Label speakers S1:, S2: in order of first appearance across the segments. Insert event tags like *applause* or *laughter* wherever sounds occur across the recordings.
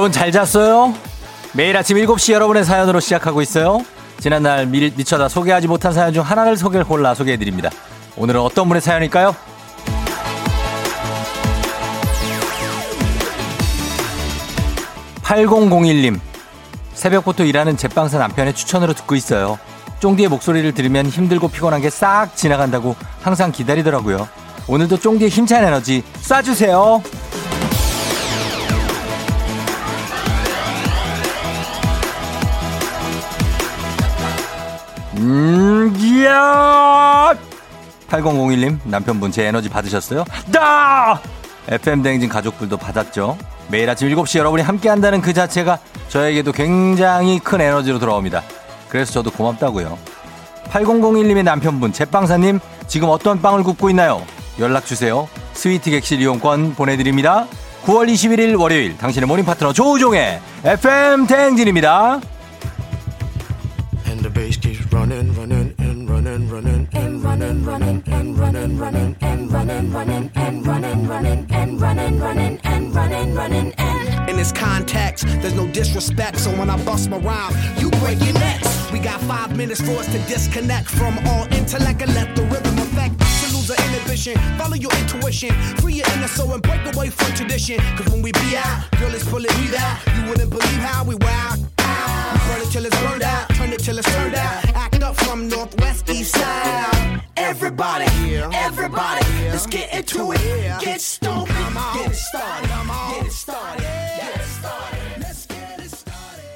S1: 여러분 잘 잤어요? 매일 아침 7시 여러분의 사연으로 시작하고 있어요. 지난날 미, 미쳐다 소개하지 못한 사연 중 하나를 소개를 골라 소개해드립니다. 오늘은 어떤 분의 사연일까요? 8001님. 새벽부터 일하는 제빵사 남편의 추천으로 듣고 있어요. 쫑디의 목소리를 들으면 힘들고 피곤한 게 싹 지나간다고 항상 기다리더라고요. 오늘도 쫑디의 힘찬 에너지 쏴주세요. 음, 이야! 8001님, 남편분 제 에너지 받으셨어요? 다! FM 대행진 가족들도 받았죠? 매일 아침 7시 여러분이 함께 한다는 그 자체가 저에게도 굉장히 큰 에너지로 돌아옵니다. 그래서 저도 고맙다고요. 8001님의 남편분, 제빵사님, 지금 어떤 빵을 굽고 있나요? 연락 주세요. 스위트 객실 이용권 보내드립니다. 9월 21일 월요일, 당신의 모닝 파트너 조우종의 FM 대행진입니다.
S2: Running, running, and running, running, and running, running, and running, running, and running, running, and running, running, and running, running, and running, running, and
S3: In this context, there's no disrespect, so when I bust my rhyme, you break your necks. We got five minutes for us to disconnect from all intellect and let the rhythm affect. Inhibition, follow your intuition, free your inner soul and break away from tradition. Cause when we be out, girl, it's pulling me out. You wouldn't believe how we wow. Burn it till it's burned out, turn it till it's turned out. Act up from northwest, east side. Everybody, everybody, let's get into it. Get stoked, get it started, get it started, get it started. Let's get it started.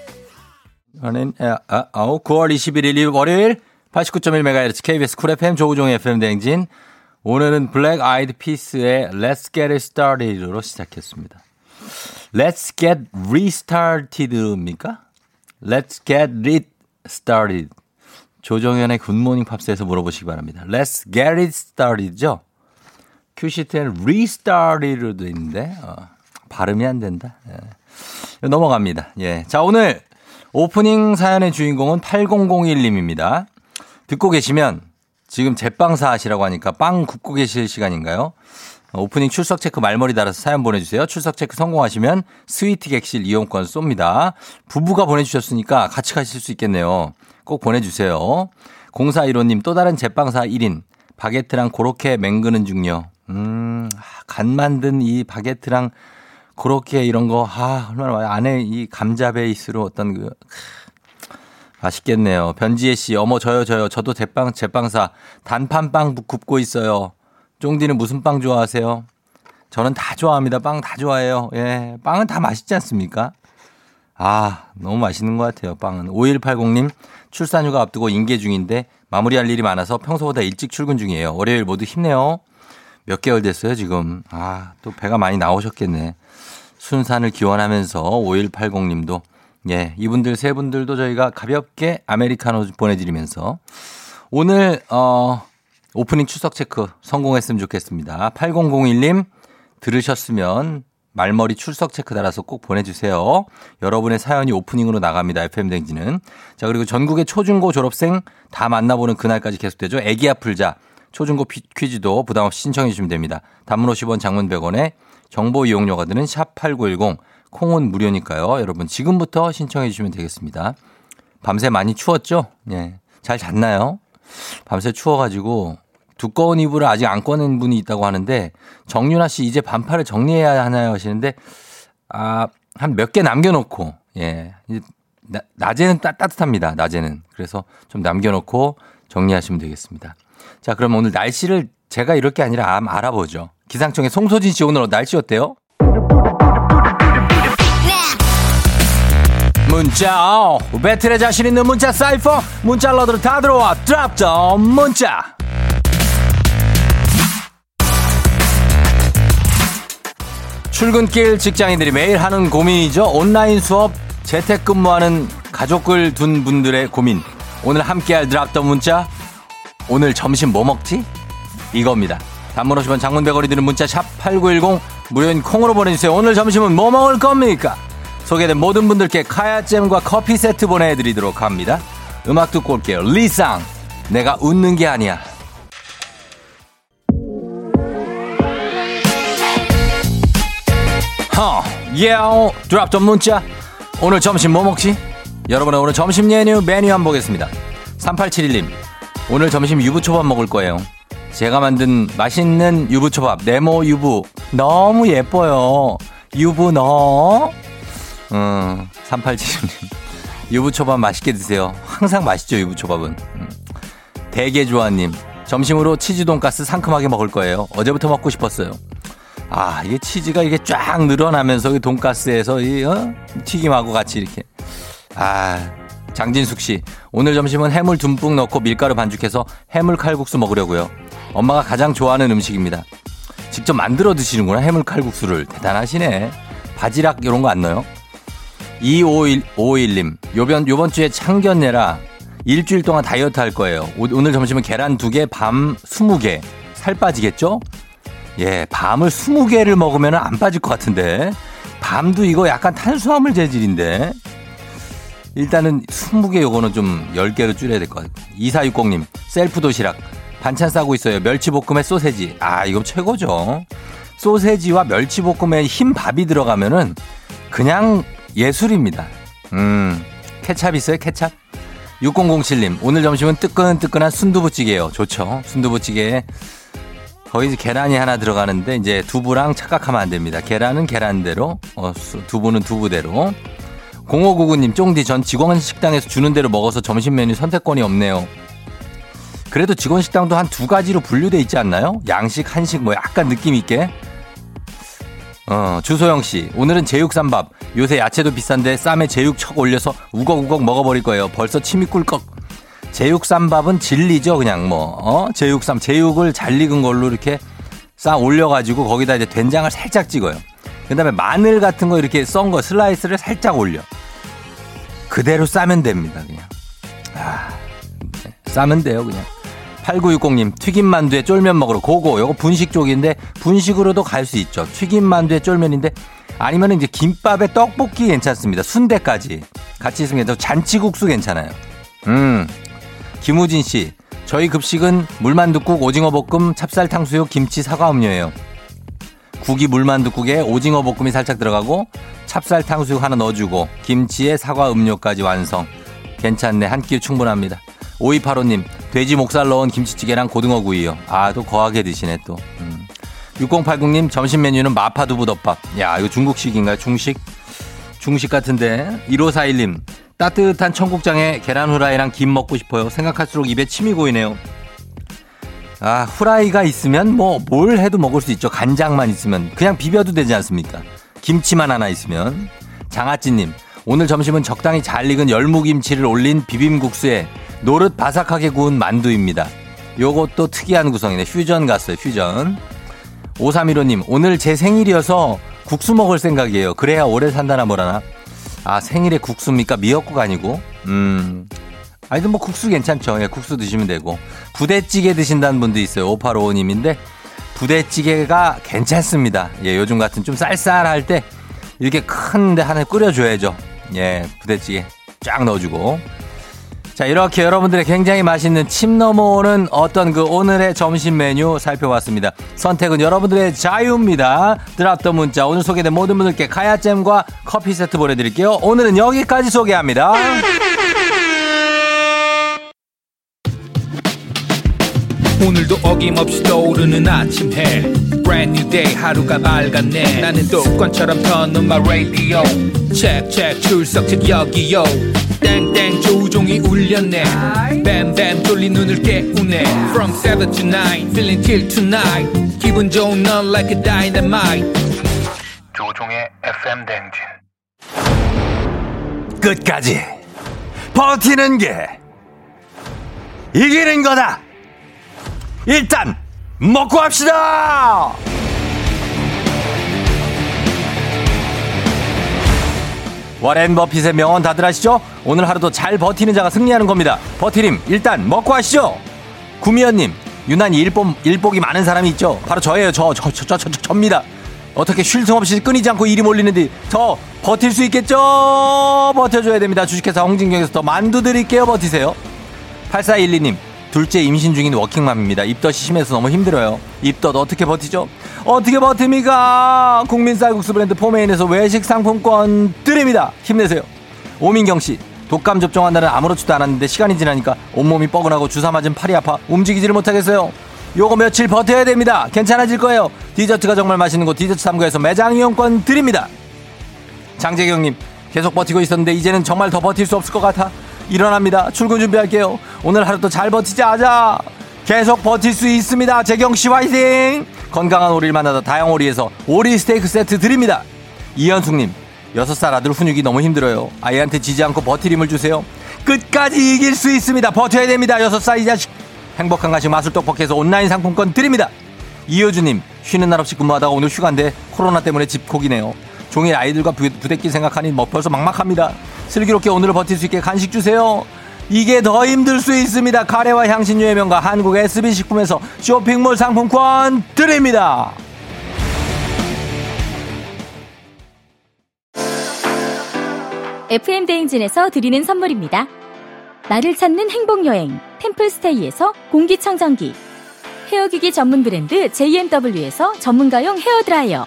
S1: 저는 아, 아, 아우, 9월 21일 월요일 89.1MHz KBS 쿨 FM 조우종의 FM 대행진 오늘은 블랙 아이드 피스의 Let's Get It Started로 시작했습니다. Let's Get Restarted입니까? Let's Get It Started. 조정현의 굿모닝 팝스에서 물어보시기 바랍니다. Let's Get It Started죠? 큐시트에는 Restarted도 있는데 어, 발음이 안 된다. 예. 넘어갑니다. 예. 자, 오늘 오프닝 사연의 주인공은 8001님입니다. 듣고 계시면 지금 제빵사 하시라고 하니까 빵 굽고 계실 시간인가요? 어, 오프닝 출석 체크 말머리 달아서 사연 보내주세요. 출석 체크 성공하시면 스위트 객실 이용권 쏩니다. 부부가 보내주셨으니까 같이 가실 수 있겠네요. 꼭 보내주세요. 0415님 또 다른 제빵사 1인 바게트랑 고로케 맹그는 중요. 음, 아, 갓 만든 이 바게트랑 고로케 이런 거, 아, 얼마나 안에 이 감자 베이스로 어떤 그, 크, 맛있겠네요. 변지혜 씨, 어머, 저요, 저요. 저도 제빵, 제빵사 단판빵 굽고 있어요. 쫑디는 무슨 빵 좋아하세요? 저는 다 좋아합니다. 빵 다 좋아해요. 예. 빵은 다 맛있지 않습니까? 아, 너무 맛있는 것 같아요, 빵은. 5180님, 출산휴가 앞두고 인계 중인데 마무리할 일이 많아서 평소보다 일찍 출근 중이에요. 월요일 모두 힘내요. 몇 개월 됐어요, 지금. 아, 또 배가 많이 나오셨겠네. 순산을 기원하면서 5180님도 예, 이분들 세 분들도 저희가 가볍게 아메리카노 보내드리면서 오늘 어 오프닝 추석 체크 성공했으면 좋겠습니다. 8001님 들으셨으면 말머리 출석 체크 달아서 꼭 보내주세요. 여러분의 사연이 오프닝으로 나갑니다. FM 댕지는. 자, 그리고 전국의 초중고 졸업생 다 만나보는 그날까지 계속되죠. 애기야 풀자. 초중고 퀴즈도 부담 없이 신청해 주시면 됩니다. 단문 50원 장문 100원에 정보 이용료가 드는 샵8910 콩은 무료니까요. 여러분 지금부터 신청해 주시면 되겠습니다. 밤새 많이 추웠죠? 예. 잘 잤나요? 밤새 추워가지고 두꺼운 이불을 아직 안 꺼낸 분이 있다고 하는데 정윤아 씨 이제 반팔을 정리해야 하나요 하시는데 아, 한 몇 개 남겨놓고 예. 나, 낮에는 따, 따뜻합니다. 낮에는. 그래서 좀 남겨놓고 정리하시면 되겠습니다. 자, 그럼 오늘 날씨를 제가 이럴 게 아니라 아- 알아보죠. 기상청의 송소진 씨 오늘 날씨 어때요? 문자 어, 배틀에 자신 있는 문자 사이퍼 문자 러들 다 들어와 드랍점 문자 출근길 직장인들이 매일 하는 고민이죠 온라인 수업 재택근무하는 가족을 둔 분들의 고민 오늘 함께할 드랍점 문자 오늘 점심 뭐 먹지? 이겁니다 단문 50원 장문 100원이 드는 문자 샵 8910 무료인 콩으로 보내주세요 오늘 점심은 뭐 먹을 겁니까? 소개된 모든 분들께 카야잼과 커피 세트 보내드리도록 합니다. 음악 듣고 올게요. 리쌍, 내가 웃는 게 아니야. 허, 예요 드랍 전 문자. 오늘 점심 뭐 먹지? 여러분의 오늘 점심 메뉴 메뉴 한번 보겠습니다. 3871님 오늘 점심 유부초밥 먹을 거예요. 제가 만든 맛있는 유부초밥 네모 유부. 너무 예뻐요. 유부 너. 음, 3871님 유부초밥 맛있게 드세요. 항상 맛있죠 유부초밥은. 음. 대게조아님 점심으로 치즈 돈가스 상큼하게 먹을 거예요. 어제부터 먹고 싶었어요 아, 이게 치즈가 이게 쫙 늘어나면서 이 돈가스에서 이, 어? 튀김하고 같이 이렇게. 아, 장진숙 씨. 오늘 점심은 해물 듬뿍 넣고 밀가루 반죽해서 해물 칼국수 먹으려고요. 엄마가 가장 좋아하는 음식입니다. 직접 만들어 드시는구나, 해물 칼국수를. 대단하시네. 바지락 이런 거 안 넣어요? 2551님. 요번, 요번 주에 창견내라 일주일 동안 다이어트 할 거예요. 오늘 점심은 계란 2개, 밤 20개. 살 빠지겠죠? 예, 밤을 20개를 먹으면 안 빠질 것 같은데. 밤도 이거 약간 탄수화물 재질인데. 일단은 20개 요거는 좀 10개로 줄여야 될 것 같아요. 2460님, 셀프 도시락. 반찬 싸고 있어요. 멸치볶음에 소세지. 아, 이거 최고죠. 소세지와 멸치볶음에 흰 밥이 들어가면은 그냥 예술입니다. 음, 케찹 있어요? 케찹? 6007님, 오늘 점심은 뜨끈뜨끈한 순두부찌개예요. 좋죠. 순두부찌개에 거기 이제 계란이 하나 들어가는데 이제 두부랑 착각하면 안 됩니다. 계란은 계란대로, 어, 두부는 두부대로. 0599님, 쫑디 전 직원 식당에서 주는 대로 먹어서 점심 메뉴 선택권이 없네요. 그래도 직원 식당도 한 두 가지로 분류돼 있지 않나요? 양식, 한식 뭐 약간 느낌 있게. 어, 주소영 씨, 오늘은 제육쌈밥. 요새 야채도 비싼데 쌈에 제육 척 올려서 우걱우걱 먹어버릴 거예요. 벌써 침이 꿀꺽. 제육쌈밥은 진리죠, 그냥 뭐, 어? 제육쌈, 제육을 잘 익은 걸로 이렇게 싹 올려가지고 거기다 이제 된장을 살짝 찍어요. 그 다음에 마늘 같은 거 이렇게 썬 거 슬라이스를 살짝 올려. 그대로 싸면 됩니다, 그냥. 아, 네. 싸면 돼요, 그냥. 8960님, 튀김 만두에 쫄면 먹으러 고고. 요거 분식 쪽인데, 분식으로도 갈 수 있죠. 튀김 만두에 쫄면인데, 아니면 이제 김밥에 떡볶이 괜찮습니다. 순대까지. 같이 있으면 잔치국수 괜찮아요. 음. 김우진 씨, 저희 급식은 물만두국, 오징어 볶음, 찹쌀 탕수육, 김치, 사과 음료예요. 국이 물만두국에 오징어 볶음이 살짝 들어가고 찹쌀 탕수육 하나 넣어주고 김치에 사과 음료까지 완성. 괜찮네. 한 끼 충분합니다. 5285님, 돼지 목살 넣은 김치찌개랑 고등어 구이요. 아, 또 거하게 드시네, 또. 음. 6080님, 점심 메뉴는 마파두부 덮밥. 야, 이거 중국식인가요? 중식? 중식 같은데. 1541님, 따뜻한 청국장에 계란 후라이랑 김 먹고 싶어요. 생각할수록 입에 침이 고이네요. 아, 후라이가 있으면 뭐 뭘 해도 먹을 수 있죠. 간장만 있으면 그냥 비벼도 되지 않습니까? 김치만 하나 있으면. 장아찌님, 오늘 점심은 적당히 잘 익은 열무김치를 올린 비빔국수에 노릇 바삭하게 구운 만두입니다. 요것도 특이한 구성이네. 퓨전 갔어요, 퓨전. 5315님, 오늘 제 생일이어서 국수 먹을 생각이에요. 그래야 오래 산다나 뭐라나. 아, 생일에 국수입니까? 미역국 아니고? 음. 아니, 뭐 국수 괜찮죠. 예, 국수 드시면 되고. 부대찌개 드신다는 분도 있어요. 5855님인데, 부대찌개가 괜찮습니다. 예, 요즘 같은 좀 쌀쌀할 때, 이렇게 큰데 하나 끓여줘야죠. 예, 부대찌개 쫙 넣어주고. 자, 이렇게 여러분들의 굉장히 맛있는 침 넘어오는 어떤 그 오늘의 점심 메뉴 살펴봤습니다. 선택은 여러분들의 자유입니다. 드랍더 문자. 오늘 소개된 모든 분들께 카야잼과 커피 세트 보내드릴게요. 오늘은 여기까지 소개합니다.
S4: 오늘도 어김없이 떠오르는 아침 해 Brand new day 하루가 밝았네 나는 독관처럼 켜놓은 my radio check check 출석책 여기요 땡땡 조종이 울렸네 뱀뱀 뚫린 눈을 깨우네 From 7 to 9 feeling till tonight 기분 좋은 넌 like a dynamite
S2: 조종의 FM 댕진
S1: 끝까지 버티는 게 이기는 거다. 일단 먹고 합시다. 워렌 버핏의 명언 다들 아시죠? 오늘 하루도 잘 버티는 자가 승리하는 겁니다. 버티림 일단 먹고 하시죠. 구미연님 유난히 일복, 일복이 많은 사람이 있죠. 바로 저예요. 저 저 저 저 저, 저, 접니다. 어떻게 쉴 틈 없이 끊이지 않고 일이 몰리는데 저 버틸 수 있겠죠? 버텨줘야 됩니다. 주식회사 홍진경에서 더 만두 드릴게요. 버티세요. 8412님 둘째 임신 중인 워킹맘입니다. 입덧이 심해서 너무 힘들어요. 입덧 어떻게 버티죠? 어떻게 버팁니까? 국민 쌀국수 브랜드 포메인에서 외식 상품권 드립니다. 힘내세요. 오민경 씨. 독감 접종한 날은 아무렇지도 않았는데 시간이 지나니까 온몸이 뻐근하고 주사 맞은 팔이 아파 움직이지를 못하겠어요. 요거 며칠 버텨야 됩니다. 괜찮아질 거예요. 디저트가 정말 맛있는 곳 디저트39에서 매장 이용권 드립니다. 장재경님 계속 버티고 있었는데 이제는 정말 더 버틸 수 없을 것 같아. 일어납니다. 출근 준비할게요. 오늘 하루도 잘 버티자 하자. 계속 버틸 수 있습니다. 재경 씨 화이팅! 건강한 오리를 만나다 다양오리에서 오리 스테이크 세트 드립니다. 이현숙님, 6살 아들 훈육이 너무 힘들어요. 아이한테 지지 않고 버틸 힘을 주세요. 끝까지 이길 수 있습니다. 버텨야 됩니다. 6살 이 자식. 행복한 가식 마술 떡볶이에서 온라인 상품권 드립니다. 이효주님, 쉬는 날 없이 근무하다가 오늘 휴가인데 코로나 때문에 집콕이네요. 종일 아이들과 부, 부대끼 생각하니 뭐 벌써 막막합니다. 슬기롭게 오늘을 버틸 수 있게 간식 주세요. 이게 더 힘들 수 있습니다. 카레와 향신료의 명가 한국 SB식품에서 쇼핑몰 상품권 드립니다.
S5: FM 대행진에서 드리는 선물입니다. 나를 찾는 행복 여행 템플스테이에서 공기 청정기 헤어기기 전문 브랜드 JMW에서 전문가용 헤어 드라이어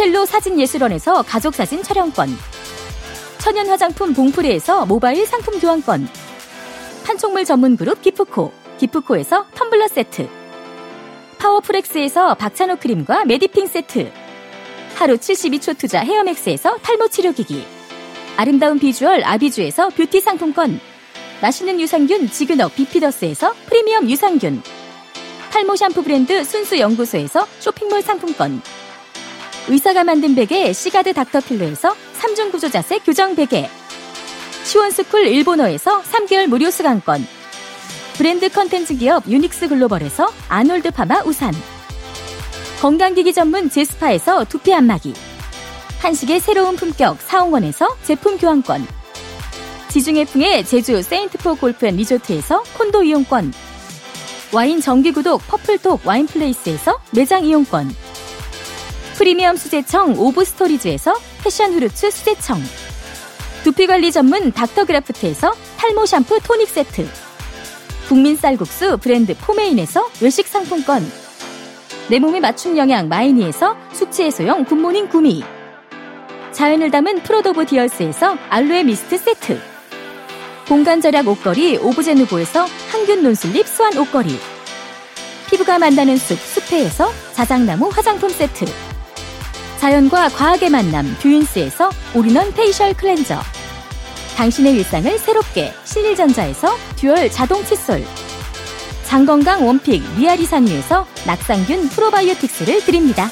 S5: 첼로 사진예술원에서 가족사진 촬영권 천연 화장품 봉프레에서 모바일 상품 교환권 판촉물 전문 그룹 기프코 기프코에서 텀블러 세트 파워프렉스에서 박찬호 크림과 메디핑 세트 하루 72초 투자 헤어맥스에서 탈모 치료기기 아름다운 비주얼 아비주에서 뷰티 상품권 맛있는 유산균 지근억 비피더스에서 프리미엄 유산균 탈모 샴푸 브랜드 순수 연구소에서 쇼핑몰 상품권 의사가 만든 베개 시가드 닥터필로에서 3중 구조 자세 교정 베개. 시원스쿨 일본어에서 3개월 무료 수강권. 브랜드 컨텐츠 기업 유닉스 글로벌에서 아놀드 파마 우산. 건강기기 전문 제스파에서 두피 안마기. 한식의 새로운 품격 사옹원에서 제품 교환권. 지중해풍의 제주 세인트포 골프앤 리조트에서 콘도 이용권. 와인 정기구독 퍼플독 와인플레이스에서 매장 이용권 프리미엄 수제청 오브스토리즈에서 passion fruits 수제청. 두피관리 전문 닥터그라프트에서 탈모 샴푸 토닉 세트. 국민 쌀국수 브랜드 포메인에서 외식 상품권. 내 몸에 맞춤 영양 마이니에서 숙취 해소용 굿모닝 구미. 자연을 담은 프로도브 디얼스에서 알로에 미스트 세트. 공간 절약 옷걸이 오브제누보에서 항균 non-slip 수완 옷걸이. 피부가 만나는 숲 숲회에서 자작나무 화장품 세트 자연과 과학의 만남 뷰인스에서 all-in-one facial cleanser 당신의 일상을 새롭게 신일전자에서 dual 자동 칫솔 장건강 one pick 미아리 산유에서 낙산균 프로바이오틱스를 드립니다.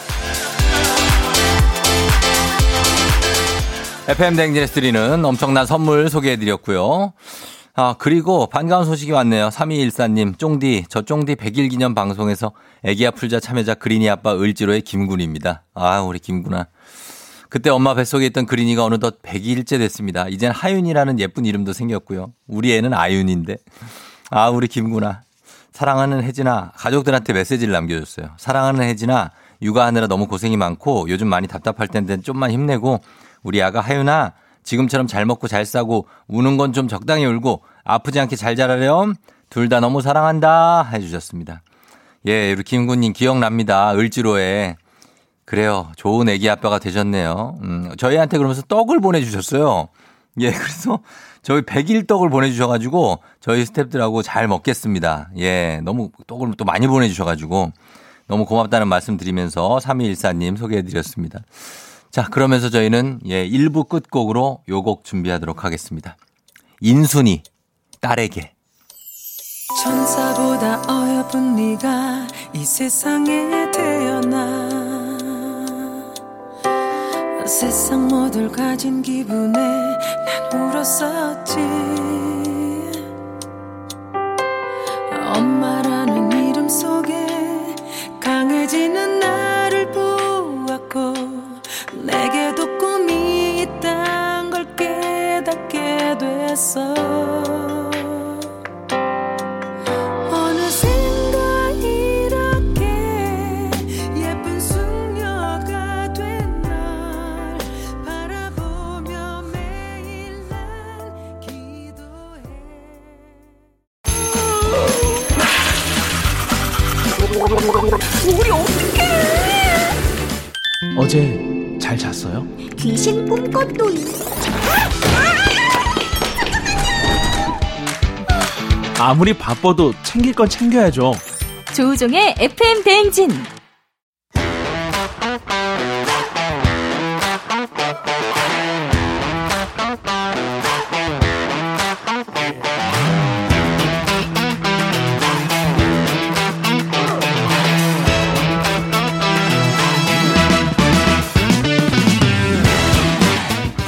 S1: FM 댕진에서 드리는 엄청난 선물 소개해드렸고요. 아, 그리고 반가운 소식이 왔네요. 3214님, 쫑디, 저 쫑디 100일 기념 방송에서 애기야 풀자 참여자 그린이 아빠 을지로의 김군입니다. 아, 우리 김군아. 그때 엄마 뱃속에 있던 그린이가 어느덧 100일째 됐습니다. 이젠 하윤이라는 예쁜 이름도 생겼고요. 우리 애는 아윤인데. 아, 우리 김군아. 사랑하는 혜진아, 가족들한테 메시지를 남겨줬어요. 사랑하는 혜진아, 육아하느라 너무 고생이 많고 요즘 많이 답답할 텐데 좀만 힘내고 우리 아가 하윤아 지금처럼 잘 먹고 잘 싸고 우는 건 좀 적당히 울고 아프지 않게 잘 자라렴. 둘 다 너무 사랑한다 해주셨습니다. 예, 우리 김군님 기억납니다. 을지로에. 그래요. 좋은 애기 아빠가 되셨네요. 음, 저희한테 그러면서 떡을 보내주셨어요. 예, 그래서 저희 100일 떡을 보내주셔가지고 저희 스탭들하고 잘 먹겠습니다. 예, 너무 떡을 또 많이 보내주셔가지고 너무 고맙다는 말씀 드리면서 3214님 소개해드렸습니다. 자, 그러면서 저희는 예, 1부 끝곡으로 요 곡 준비하도록 하겠습니다. 인순이, 딸에게.
S6: 천사보다 어여쁜 네가 이 세상에 태어나 세상 모두를 가진 기분에 난 울었었지 엄마라는 이름 속에
S4: 됐어 우리 어떡해 어제 잘 잤어요?
S7: 귀신 꿈꿨도 아!
S4: 아무리 바빠도 챙길 건 챙겨야죠.
S5: 조우종의 FM 대행진.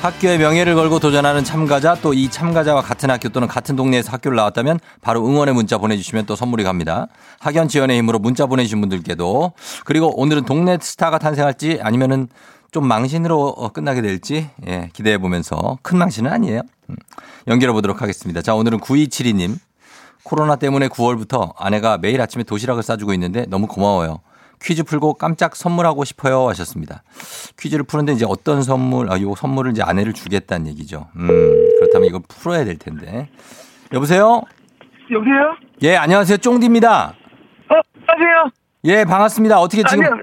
S1: 학교의 명예를 걸고 도전하는 참가자 또 이 참가자와 같은 학교 또는 같은 동네에서 학교를 나왔다면 바로 응원의 문자 보내주시면 또 선물이 갑니다. 학연 지원의 힘으로 문자 보내주신 분들께도 그리고 오늘은 동네 스타가 탄생할지 아니면은 좀 망신으로 어, 끝나게 될지 예, 기대해 보면서 큰 망신은 아니에요. 음, 연결해 보도록 하겠습니다. 자 오늘은 9272님 코로나 때문에 9월부터 아내가 매일 아침에 도시락을 싸주고 있는데 너무 고마워요. 퀴즈 풀고 깜짝 선물하고 싶어요 하셨습니다. 퀴즈를 푸는데 이제 어떤 선물, 아, 요 선물을 이제 아내를 주겠다는 얘기죠. 음, 그렇다면 이걸 풀어야 될 텐데. 여보세요?
S8: 여보세요?
S1: 예, 안녕하세요. 쫑디입니다.
S8: 어, 안녕하세요.
S1: 예, 반갑습니다. 어떻게 지금,
S8: 아니요.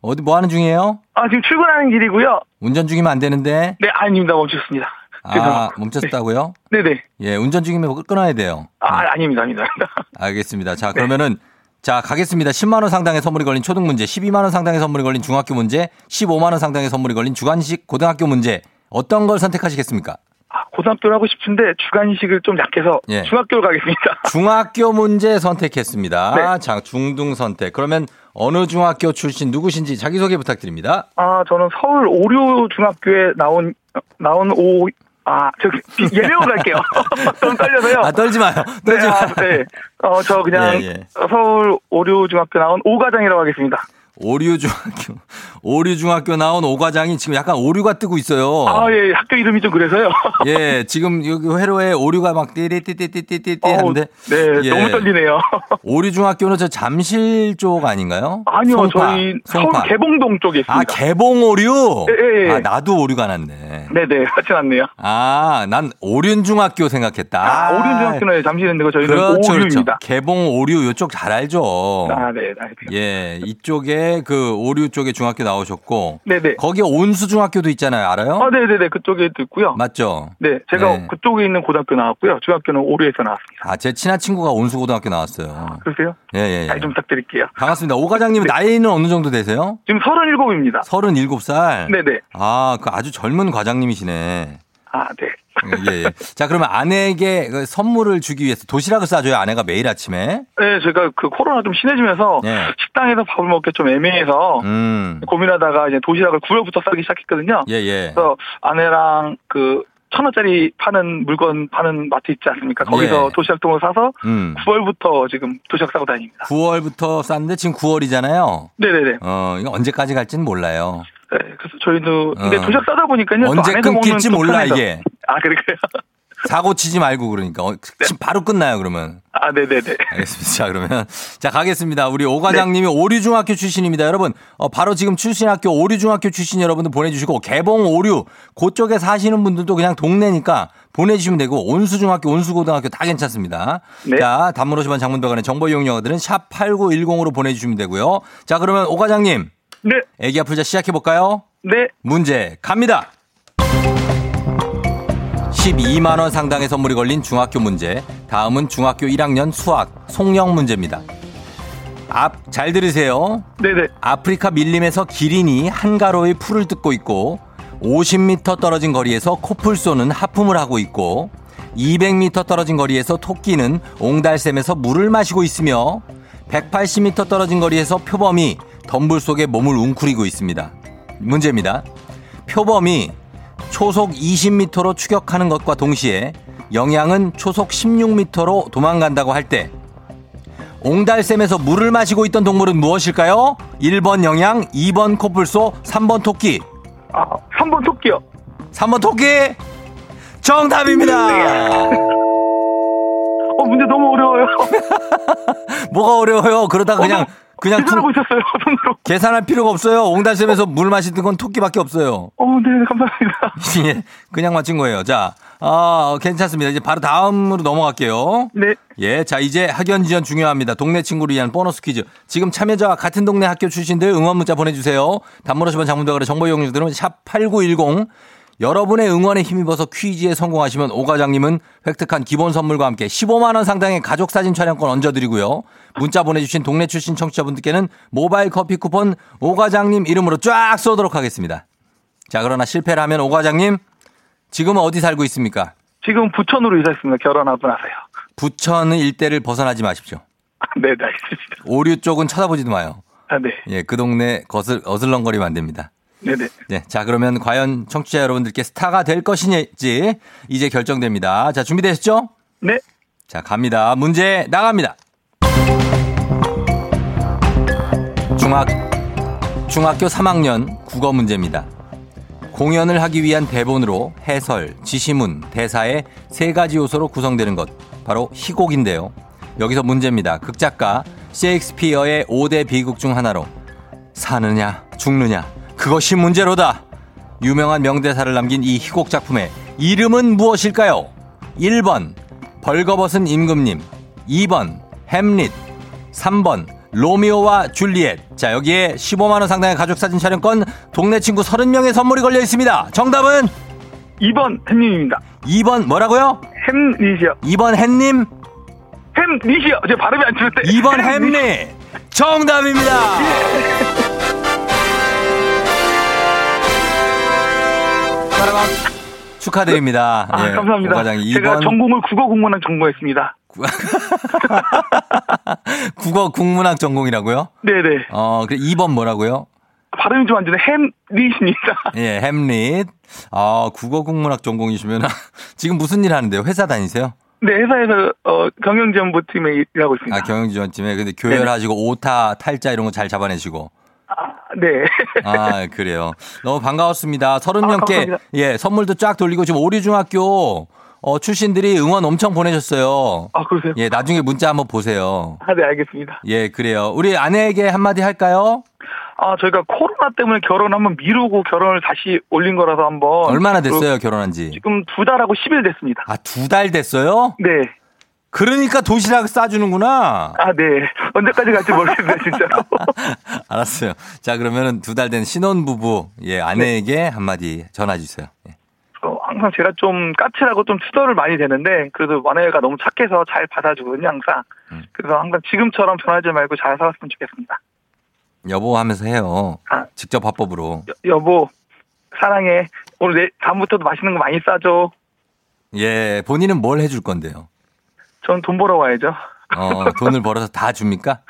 S1: 어디 뭐 하는 중이에요?
S8: 아, 지금 출근하는 길이고요.
S1: 운전 중이면 안 되는데.
S8: 네, 아닙니다. 멈췄습니다.
S1: 아, 멈췄다고요?
S8: 네 네.
S1: 예, 운전 중이면 끊어야 돼요.
S8: 아, 아닙니다. 아닙니다. *laughs*
S1: 알겠습니다. 자, 그러면은 자, 가겠습니다. 10만 원 상당의 선물이 걸린 초등 문제, 12만 원 상당의 선물이 걸린 중학교 문제, 15만 원 상당의 선물이 걸린 주간식 고등학교 문제. 어떤 걸 선택하시겠습니까?
S8: 아, 고등학교를 하고 싶은데 주간식을 좀 약해서
S1: 예.
S8: 중학교를 가겠습니다. *laughs*
S1: 중학교 문제 선택했습니다.
S8: 네.
S1: 자, 중등 선택. 그러면 어느 중학교 출신 누구신지 자기소개 부탁드립니다.
S8: 아, 저는 서울 오류 중학교에 나온 어, 나온 오 아, 저 예배우 갈게요. *laughs* 좀 떨려서요.
S1: 아, 떨지 마요.
S8: 네,
S1: 떨지 마요.
S8: 아, 네. 어, 저 그냥
S1: 예, 예.
S8: 서울 오류 중학교 나온 오과장이라고 하겠습니다.
S1: 오류중학교, *laughs* 오류중학교 나온 오과장이 지금 약간 오류가 뜨고 있어요.
S8: 아, 예, 학교 이름이 좀 그래서요. *laughs*
S1: 예, 지금 여기 회로에 오류가 막 띠리띠띠띠띠띠 하는데.
S8: 네,
S1: 예.
S8: 너무 떨리네요. *laughs*
S1: 오류중학교는 저 잠실 쪽 아닌가요?
S8: 아니요,
S1: 송파,
S8: 저희
S1: 송파.
S8: 서울 개봉동 쪽에 있습니다.
S1: 아, 개봉 오류?
S8: 예, 예, 예.
S1: 아, 나도 오류가 났네.
S8: 네네, 같이 났네요.
S1: 아, 난 오륜중학교 생각했다.
S8: 아, 오륜중학교는 잠시 있는데 저희는
S1: 그렇죠,
S8: 오류입니다.
S1: 그렇죠. 개봉 오류 이쪽 잘 알죠.
S8: 아, 네, 알겠습니다.
S1: 예, 이쪽에 그 오류 쪽에 중학교 나오셨고.
S8: 네네.
S1: 거기 온수중학교도 있잖아요. 알아요?
S8: 아, 네네네, 그쪽에도 있고요.
S1: 맞죠?
S8: 네, 제가
S1: 네.
S8: 그쪽에 있는 고등학교 나왔고요. 중학교는 오류에서 나왔습니다.
S1: 아, 제 친한 친구가 온수고등학교 나왔어요.
S8: 그러세요?
S1: 예, 예, 예.
S8: 잘 좀 부탁드릴게요.
S1: 반갑습니다. 오 과장님 나이는 어느 정도 되세요?
S8: 지금 37입니다.
S1: 37살?
S8: 네네.
S1: 아, 그 아주 젊은 과장님이시네.
S8: 아, 네.
S1: 예, 예. 자, 그러면 아내에게 그 선물을 주기 위해서 도시락을 싸줘요, 아내가 매일 아침에.
S8: 네, 제가 그 코로나 좀 심해지면서
S1: 예.
S8: 식당에서 밥을 먹기 좀 애매해서
S1: 음. 고민하다가
S8: 이제 도시락을 9월부터 싸기 시작했거든요.
S1: 예, 예.
S8: 그래서 아내랑 그 천 원짜리 파는 물건 파는 마트 있지 않습니까? 거기서
S1: 예.
S8: 도시락통을 사서
S1: 음.
S8: 9월부터 지금 도시락 싸고 다닙니다.
S1: 9월부터 쌌는데 지금 9월이잖아요.
S8: 네네네.
S1: 어, 이거 언제까지 갈지는 몰라요.
S8: 네, 그래서 저희도 근데
S1: 어.
S8: 도시락 싸다 보니까요. 또
S1: 언제 끊길지
S8: 또
S1: 몰라,
S8: 편해서.
S1: 이게.
S8: 아, 그럴까요? *laughs*
S1: 사고 치지 말고 그러니까. 어, 지금 바로 끝나요, 그러면.
S8: 아, 네네네.
S1: 알겠습니다. 자, 그러면. 자, 가겠습니다. 우리 오 과장님이 오류중학교 출신입니다. 여러분, 어, 바로 지금 출신 학교 오류중학교 출신 여러분들 보내주시고, 개봉 오류, 그쪽에 사시는 분들도 그냥 동네니까 보내주시면 되고, 온수중학교, 온수고등학교 다 괜찮습니다.
S8: 네.
S1: 자, 단문 50원 장문병원의 정보 이용료들은 샵 8910으로 보내주시면 되고요. 자, 그러면 오 과장님,
S8: 네,
S1: 애기 아플자 시작해볼까요?
S8: 네.
S1: 문제 갑니다. 12만 원 상당의 선물이 걸린 중학교 문제. 다음은 중학교 1학년 수학 송영 문제입니다. 앞 잘 들으세요.
S8: 네네.
S1: 아프리카 밀림에서 기린이 한가로이 풀을 뜯고 있고 50m 떨어진 거리에서 코풀 쏘는 하품을 하고 있고 200m 떨어진 거리에서 토끼는 옹달샘에서 물을 마시고 있으며 180m 떨어진 거리에서 표범이 덤불 속에 몸을 웅크리고 있습니다. 문제입니다. 표범이 초속 20m로 추격하는 것과 동시에 영양은 초속 16m로 도망간다고 할 때 옹달샘에서 물을 마시고 있던 동물은 무엇일까요? 1번 영양, 2번 코뿔소, 3번 토끼.
S8: 아, 3번 토끼요.
S1: 3번 토끼! 정답입니다.
S8: 어, 문제 너무 어려워요. *laughs*
S1: 뭐가 어려워요? 그러다가 그냥 그냥 퉁-
S8: 계산하고 있었어요, *laughs* 손으로.
S1: 계산할 필요가 없어요. 옹달샘에서 물 마시는 건 토끼밖에 없어요.
S8: 어, 네, 감사합니다. *laughs*
S1: 예, 그냥 맞힌 거예요. 자, 아, 괜찮습니다. 이제 바로 다음으로 넘어갈게요.
S8: 네.
S1: 예, 자, 이제 학연 지원 중요합니다. 동네 친구를 위한 보너스 퀴즈. 지금 참여자와 같은 동네 학교 출신들 응원 문자 보내주세요. 단문 50원 장문대가리 정보 이용료들은 샵 8910. 여러분의 응원에 힘입어서 퀴즈에 성공하시면 오 과장님은 획득한 기본 선물과 함께 15만 원 상당의 가족 사진 촬영권 얹어드리고요. 문자 보내주신 동네 출신 청취자분들께는 모바일 커피 쿠폰 오 과장님 이름으로 쫙 쏘도록 하겠습니다. 자, 그러나 실패를 하면 오 과장님 지금은 어디 살고 있습니까?
S8: 지금 부천으로 이사했습니다. 결혼하고 나서요.
S1: 부천 일대를 벗어나지 마십시오.
S8: 네, 네, 알겠습니다.
S1: 오류 쪽은 쳐다보지도 마요.
S8: 아, 네.
S1: 예, 그 동네 거슬, 어슬렁거리면 안 됩니다.
S8: 네네.
S1: 네, 자, 그러면 과연 청취자 여러분들께 스타가 될 것인지 이제 결정됩니다. 자, 준비되셨죠?
S8: 네.
S1: 자, 갑니다. 문제 나갑니다. 중학, 중학교 3학년 국어 문제입니다. 공연을 하기 위한 대본으로 해설, 지시문, 대사의 세 가지 요소로 구성되는 것. 바로 희곡인데요. 여기서 문제입니다. 극작가 셰익스피어의 5대 비극 중 하나로 사느냐, 죽느냐. 그것이 문제로다. 유명한 명대사를 남긴 이 희곡 작품의 이름은 무엇일까요? 1번 벌거벗은 임금님 2번 햄릿 3번 로미오와 줄리엣 자 여기에 15만원 상당의 가족사진 촬영권 동네 친구 30명의 선물이 걸려 있습니다 정답은
S8: 2번 햄님입니다.
S1: 2번 뭐라고요?
S8: 햄릿이요.
S1: 2번 햄님
S8: 햄릿이요. 제 발음이 안 좋을 때.
S1: 2번 햄릿 정답입니다 사랑함 축하드립니다
S8: 아,
S1: 예,
S8: 감사합니다.
S1: 오 과장이
S8: 제가
S1: 2번
S8: 전공을 국어 공문학 전공했습니다. *laughs*
S1: 국어 국문학 전공이라고요?
S8: 네네.
S1: 어, 그 2번 뭐라고요?
S8: 발음이 좀안 좋네. 햄릿입니다. *laughs*
S1: 예, 햄릿. 아, 국어 국문학 전공이시면 *laughs* 지금 무슨 일 하는데요? 회사 다니세요?
S8: 네, 회사에서 어, 경영지원부팀에 일하고 있습니다.
S1: 아, 경영지원팀에 근데 교열하시고 오타, 탈자 이런 거 잘 잡아내시고.
S8: 아, *laughs* 네.
S1: 아, 그래요. 너무 반가웠습니다. 서른
S8: 아,
S1: 명께
S8: 감사합니다.
S1: 예, 선물도 쫙 돌리고 지금 오류중학교 어, 출신들이 응원 엄청 보내셨어요.
S8: 아, 그러세요?
S1: 예, 나중에 문자 한번 보세요.
S8: 아, 네, 알겠습니다.
S1: 예, 그래요. 우리 아내에게 한마디 할까요?
S8: 아, 저희가 코로나 때문에 결혼 한번 미루고 결혼을 다시 올린 거라서 한번.
S1: 얼마나
S8: 그,
S1: 됐어요, 결혼한 지?
S8: 지금 두 달하고 10일 됐습니다.
S1: 아, 두 달 됐어요?
S8: 네.
S1: 그러니까 도시락 싸주는구나.
S8: 아, 네. 언제까지 갈지 모르겠네요, 진짜로. *laughs*
S1: 알았어요. 자, 그러면은 두 달 된 신혼부부, 예, 아내에게 한마디 전화 주세요. 예.
S8: 어, 항상 제가 좀 까칠하고 좀 투덜을 많이 되는데, 그래도 아내가 너무 착해서 잘 받아주거든요, 항상.
S1: 음.
S8: 그래서 항상 지금처럼 변하지 말고 잘 살았으면 좋겠습니다.
S1: 여보 하면서 해요.
S8: 아.
S1: 직접 화법으로.
S8: 여, 여보, 사랑해. 오늘 내, 다음부터도 맛있는 거 많이 싸줘.
S1: 예, 본인은 뭘 해줄 건데요?
S8: 전돈 벌어 와야죠.
S1: 어, 돈을 벌어서 다 줍니까?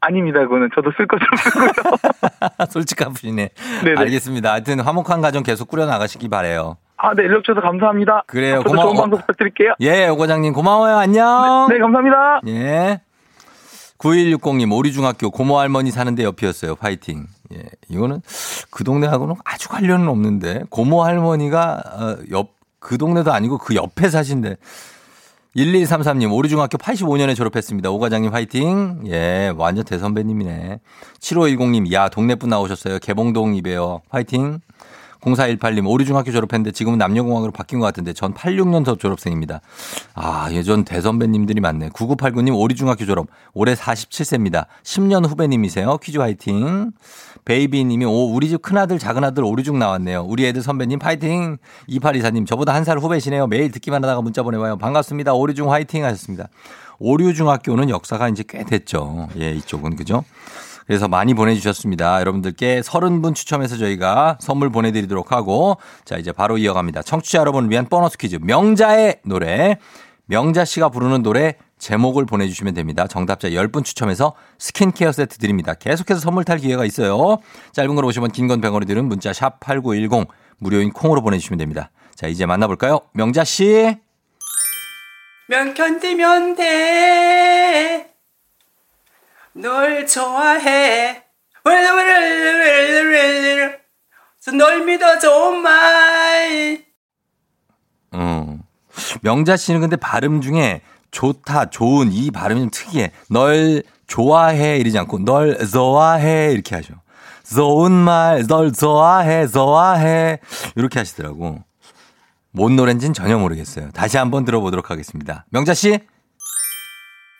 S8: 아닙니다, 그거는. 저도 쓸 거 좀 쓰고요.
S1: 솔직한 분이네.
S8: 네네.
S1: 알겠습니다. 하여튼 화목한 가정 계속 꾸려 나가시기 바래요.
S8: 아, 네, 연락 주셔서 감사합니다.
S1: 그래요, 고마워.
S8: 좋은 방송 부탁드릴게요.
S1: 예, 오 과장님 고마워요. 안녕.
S8: 네, 감사합니다.
S1: 예. 9160님, 오리중학교 고모 할머니 사는데 옆이었어요. 파이팅. 예. 이거는 그 동네하고는 아주 관련은 없는데, 고모 할머니가, 어, 옆, 그 동네도 아니고 그 옆에 사신데. 1133님, 오리중학교 85년에 졸업했습니다. 오과장님 화이팅. 예, 완전 대선배님이네. 7510님, 야, 동네분 나오셨어요. 개봉동 이배요. 화이팅. 0418님, 오리중학교 졸업했는데 지금은 남녀공학으로 바뀐 것 같은데 전 86년도 졸업생입니다. 아, 예전 대선배님들이 많네. 9989님, 오리중학교 졸업. 올해 47세입니다. 10년 후배님이세요. 퀴즈 화이팅. 베이비님이, 오, 우리 집 큰아들, 작은아들 오리중 나왔네요. 우리 애들 선배님 파이팅. 2824님, 저보다 한 살 후배시네요. 매일 듣기만 하다가 문자 보내봐요. 반갑습니다. 오리중 화이팅 하셨습니다. 오류중학교는 역사가 이제 꽤 됐죠. 예, 이쪽은. 그죠? 그래서 많이 보내주셨습니다. 여러분들께 30분 추첨해서 저희가 선물 보내드리도록 하고 자 이제 바로 이어갑니다. 청취자 여러분을 위한 보너스 퀴즈 명자의 노래 명자 씨가 부르는 노래 제목을 보내주시면 됩니다. 정답자 10분 추첨해서 스킨케어 세트 드립니다. 계속해서 선물 탈 기회가 있어요. 짧은 걸 오시면 긴건 100원이 드는 문자 샵 8910 무료인 콩으로 보내주시면 됩니다. 자 이제 만나볼까요? 명자 씨.
S9: 면 견디면 돼. 널 좋아해. 널 믿어줘, 말.
S1: 명자 씨는 근데 발음 중에 좋다, 좋은 이 발음이 좀 특이해. 널 좋아해 이러지 않고 널 좋아해 이렇게 하죠. 좋은 말, 널 좋아해, 좋아해 이렇게 하시더라고. 뭔 노래인지는 전혀 모르겠어요. 다시 한번 들어보도록 하겠습니다. 명자 씨.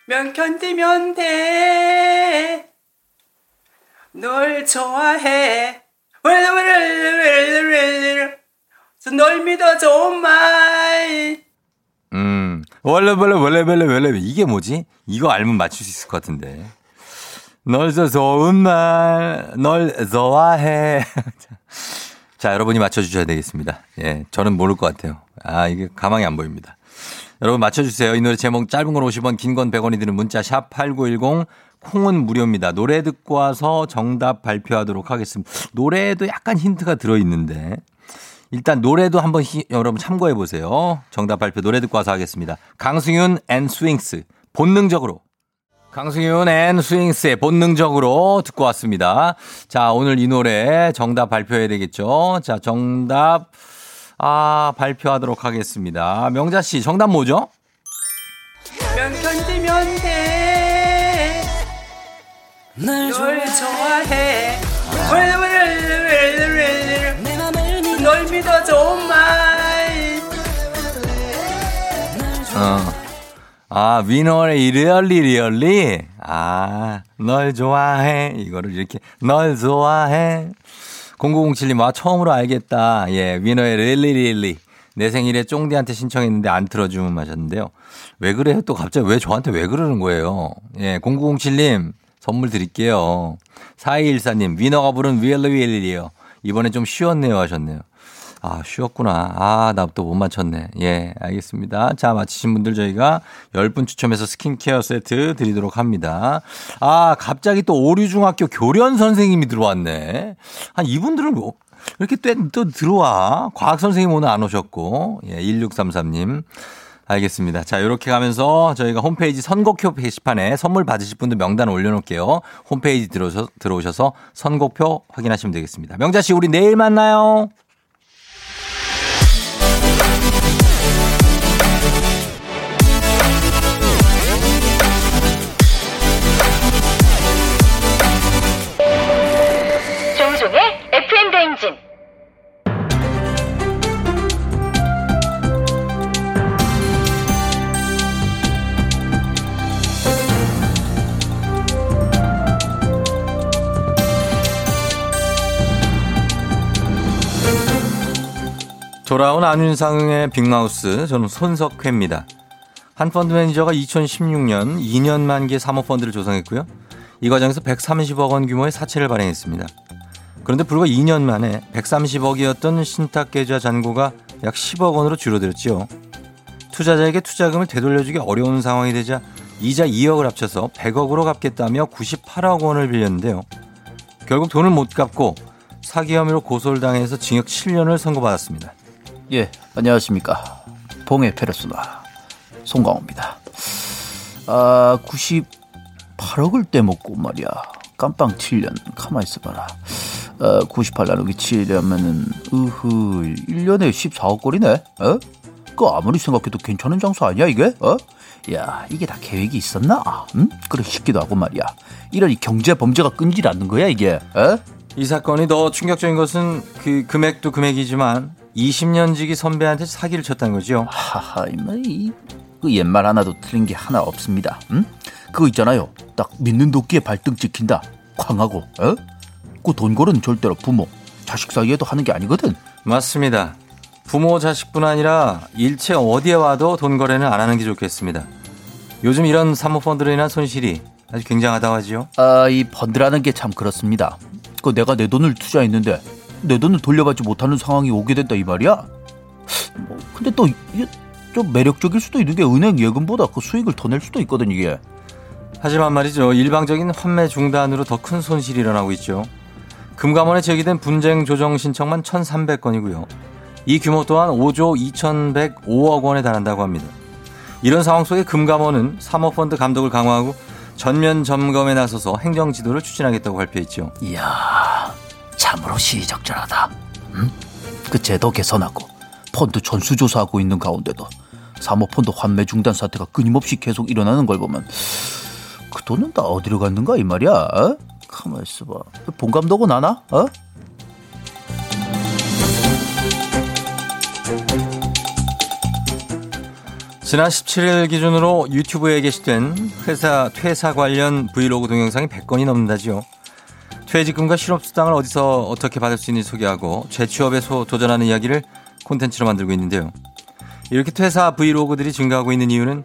S9: 면 견디면 돼. 널 좋아해. 널 믿어 좋은 말.
S1: 음, 원래 원래 원래 이게 뭐지? 이거 알면 맞출 수 있을 것 같은데. 널 저 좋은 말, 널 좋아해. *laughs* 자, 여러분이 맞춰주셔야 되겠습니다. 예, 저는 모를 것 같아요. 아, 이게 가망이 안 보입니다. 여러분 맞춰주세요. 이 노래 제목 짧은 건 50원, 긴 건 100원이 드는 문자 샵 8910 콩은 무료입니다. 노래 듣고 와서 정답 발표하도록 하겠습니다. 노래에도 약간 힌트가 들어있는데 일단 노래도 한번 히- 여러분 참고해 보세요. 정답 발표 노래 듣고 와서 하겠습니다. 강승윤 and 스윙스 본능적으로 강승윤 and 스윙스의 본능적으로 듣고 왔습니다. 자, 오늘 이 노래 정답 발표해야 되겠죠? 자, 정답, 아, 발표하도록 하겠습니다. 명자 씨, 정답 뭐죠?
S9: 면 견디면 돼. 널널 좋아해. 널 믿어 좋은 말.
S1: 어. 아, 위너의 리얼리 리얼리? 아, 널 좋아해. 이거를 이렇게, 널 좋아해. 0907님, 와, 처음으로 알겠다. 예, 위너의 릴리 릴리. 내 생일에 쫑디한테 신청했는데 안 틀어주면 마셨는데요. 왜 그래요? 또 갑자기 왜 저한테 왜 그러는 거예요? 예, 0907님, 선물 드릴게요. 4214님, 위너가 부른 위얼리 릴리요. 이번에 좀 쉬웠네요 하셨네요. 아, 쉬웠구나. 아, 나 또 못 맞췄네. 예, 알겠습니다. 자, 맞히신 분들 저희가 10분 추첨해서 스킨케어 세트 드리도록 합니다. 아, 갑자기 또 오류중학교 교련 선생님이 들어왔네. 한 이분들은 뭐, 이렇게 또, 또 들어와. 과학 선생님 오늘 안 오셨고. 예, 1633님. 알겠습니다. 자, 이렇게 가면서 저희가 홈페이지 선곡표 게시판에 선물 받으실 분들 명단 올려놓을게요. 홈페이지 들어오셔, 들어오셔서 선곡표 확인하시면 되겠습니다. 명자 씨, 우리 내일 만나요. 돌아온 안윤상의 big mouth 저는 손석희입니다. 한 펀드 매니저가 2016년 2년 만기의 사모펀드를 조성했고요. 이 과정에서 130억 원 규모의 사채를 발행했습니다. 그런데 불과 2년 만에 130억이었던 신탁 계좌 잔고가 약 10억 원으로 줄어들었지요. 투자자에게 투자금을 되돌려주기 어려운 상황이 되자 이자 2억을 합쳐서 100억으로 갚겠다며 98억 원을 빌렸는데요. 결국 돈을 못 갚고 사기 혐의로 고소를 당해서 징역 7년을 선고받았습니다.
S10: 예, 안녕하십니까. 봉의 페르소나 송강호입니다. 아, 98억을 떼먹고 말이야. 깜빵 7년 가만히 있어봐라. 어, 98 나누기 7이라면은 으흐 1년에 14억 거리네. 어? 그 아무리 생각해도 괜찮은 장수 아니야 이게? 어? 야 이게 다 계획이 있었나? 응? 그래 싶기도 하고 말이야. 이런 이 경제 범죄가 끊질 않는 거야 이게? 어?
S1: 이 사건이 더 충격적인 것은 그 금액도 금액이지만 20년 지기 선배한테 사기를 쳤다는 거죠.
S10: 하하 이그 옛말 하나도 틀린 게 하나 없습니다. 응? 그거 있잖아요. 딱 믿는 도끼에 발등 찍힌다. 광하고, 어? 그 돈골은 절대로 부모, 자식 사이에도 하는 게 아니거든.
S1: 맞습니다. 부모 자식뿐 아니라 일체 어디에 와도 돈 거래는 안 하는 게 좋겠습니다. 요즘 이런 사모펀드로 인한 손실이 아주 굉장하다고 하지요.
S10: 아, 이 펀드라는 게 참 그렇습니다. 그 내가 내 돈을 투자했는데 내 돈을 돌려받지 못하는 상황이 오게 된다 이 말이야. 뭐 근데 또 이게 좀 매력적일 수도 있는 게 은행 예금보다 그 수익을 더 낼 수도 있거든 이게.
S1: 하지만 말이죠. 일방적인 환매 중단으로 더 큰 손실이 일어나고 있죠. 금감원에 제기된 분쟁 조정 신청만 1,300건이고요. 이 규모 또한 5조 2,105억 원에 달한다고 합니다. 이런 상황 속에 금감원은 사모펀드 감독을 강화하고 전면 점검에 나서서 행정 지도를 추진하겠다고 발표했죠.
S10: 이야, 참으로 시의적절하다. 응? 그 제도 개선하고 펀드 전수 조사하고 있는 가운데도 사모펀드 환매 중단 사태가 끊임없이 계속 일어나는 걸 보면 그 돈은 다 어디로 갔는가 이 말이야. 어? 가만 있어봐. 본 감독은 아나? 어?
S1: 지난 17일 기준으로 유튜브에 게시된 회사 퇴사 관련 브이로그 동영상이 100건이 넘는다지요. 퇴직금과 실업수당을 어디서 어떻게 받을 수 있는지 소개하고 재취업에 소 도전하는 이야기를 콘텐츠로 만들고 있는데요. 이렇게 퇴사 브이로그들이 증가하고 있는 이유는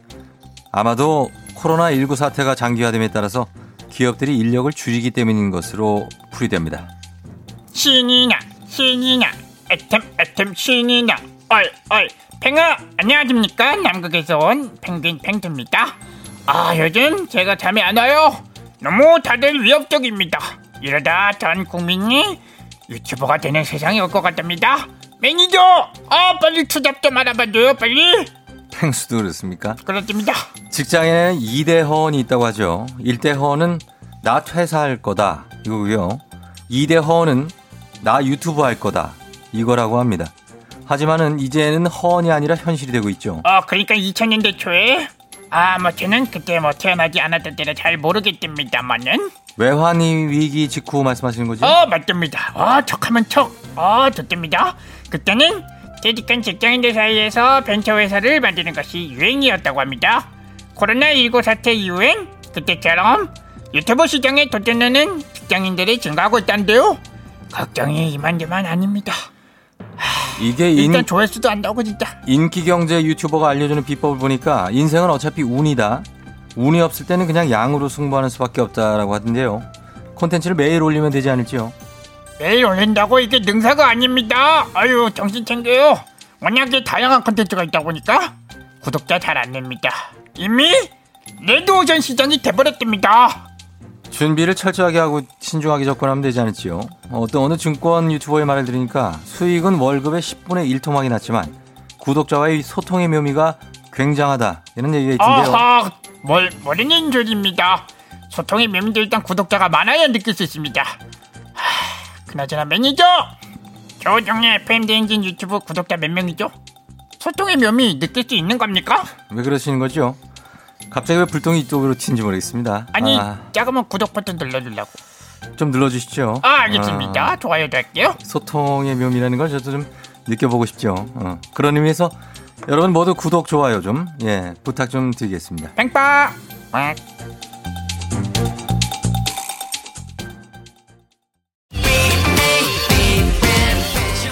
S1: 아마도 코로나19 사태가 장기화됨에 따라서 기업들이 인력을 줄이기 때문인 것으로 풀이됩니다.
S11: 신이나 신이나 애템 애템 신이나 얼얼 팽아 안녕하십니까? 남극에서 온 펭귄 펭수입니다. 아 요즘 제가 잠이 안 와요. 너무 다들 위협적입니다 이러다 전 국민이 유튜버가 되는 세상이 올 것 같답니다 매니저 아 빨리 투잡 좀 알아봐줘요 빨리
S1: 펭수도 그렇습니까?
S11: 그렇습니다
S1: 직장에는 2대 허언이 있다고 하죠. 1대 허언은 나 퇴사할 거다 이거고요. 2대 허언은 나 유튜브 할 거다 이거라고 합니다. 하지만은 이제는 허언이 아니라 현실이 되고 있죠.
S11: 어 그러니까 2000년대 초에 아 뭐 저는 그때 뭐 태어나지 않았던 때라 잘 모르겠답니다만은
S1: 외환위 위기 직후 말씀하시는 거죠?
S11: 어 맞답니다. 어 척하면 척 어 좋답니다. 그때는 퇴직한 직장인들 사이에서 벤처회사를 만드는 것이 유행이었다고 합니다. 코로나19 사태 이후엔 그때처럼 유튜브 시장에 도전하는 직장인들이 증가하고 있다는데요. 걱정이 이만저만 아닙니다.
S1: 이게 인,
S11: 일단 조회수도 안 나오고 진짜.
S1: 인기 경제 유튜버가 알려주는 비법을 보니까 인생은 어차피 운이다. 운이 없을 때는 그냥 양으로 승부하는 수밖에 없다라고 하던데요. 콘텐츠를 매일 올리면 되지 않을지요?
S11: 매일 올린다고 이게 능사가 아닙니다 아유 정신 챙겨요 워낙에 다양한 콘텐츠가 있다 보니까 구독자 잘 안 냅니다 이미 레드오션 시장이 돼버렸답니다
S1: 준비를 철저하게 하고 신중하게 접근하면 되지 않을지요? 어떤 어느 증권 유튜버의 말을 들으니까 수익은 월급의 10분의 1 토막이 났지만 구독자와의 소통의 묘미가 굉장하다 이런 얘기가 있던데요.
S11: 아하 뭘 모르는 소리입니다 소통의 묘미도 일단 구독자가 많아야 느낄 수 있습니다 하, 그나저나 매니저 조종의 FM 대행진 유튜브 구독자 몇 명이죠? 소통의 묘미 느낄 수 있는 겁니까?
S1: 왜 그러시는 거죠? 갑자기 왜 불똥이 이쪽으로 튄지 모르겠습니다.
S11: 아니
S1: 아,
S11: 작으면 구독 버튼 눌러주려고
S1: 좀 눌러주시죠.
S11: 아 알겠습니다
S1: 아,
S11: 좋아요도 할게요
S1: 소통의 묘미라는 걸 저도 좀 느껴보고 싶죠. 어, 그런 의미에서 여러분 모두 구독 좋아요 좀 예, 부탁 좀 드리겠습니다.
S11: 뺑빠 꽉.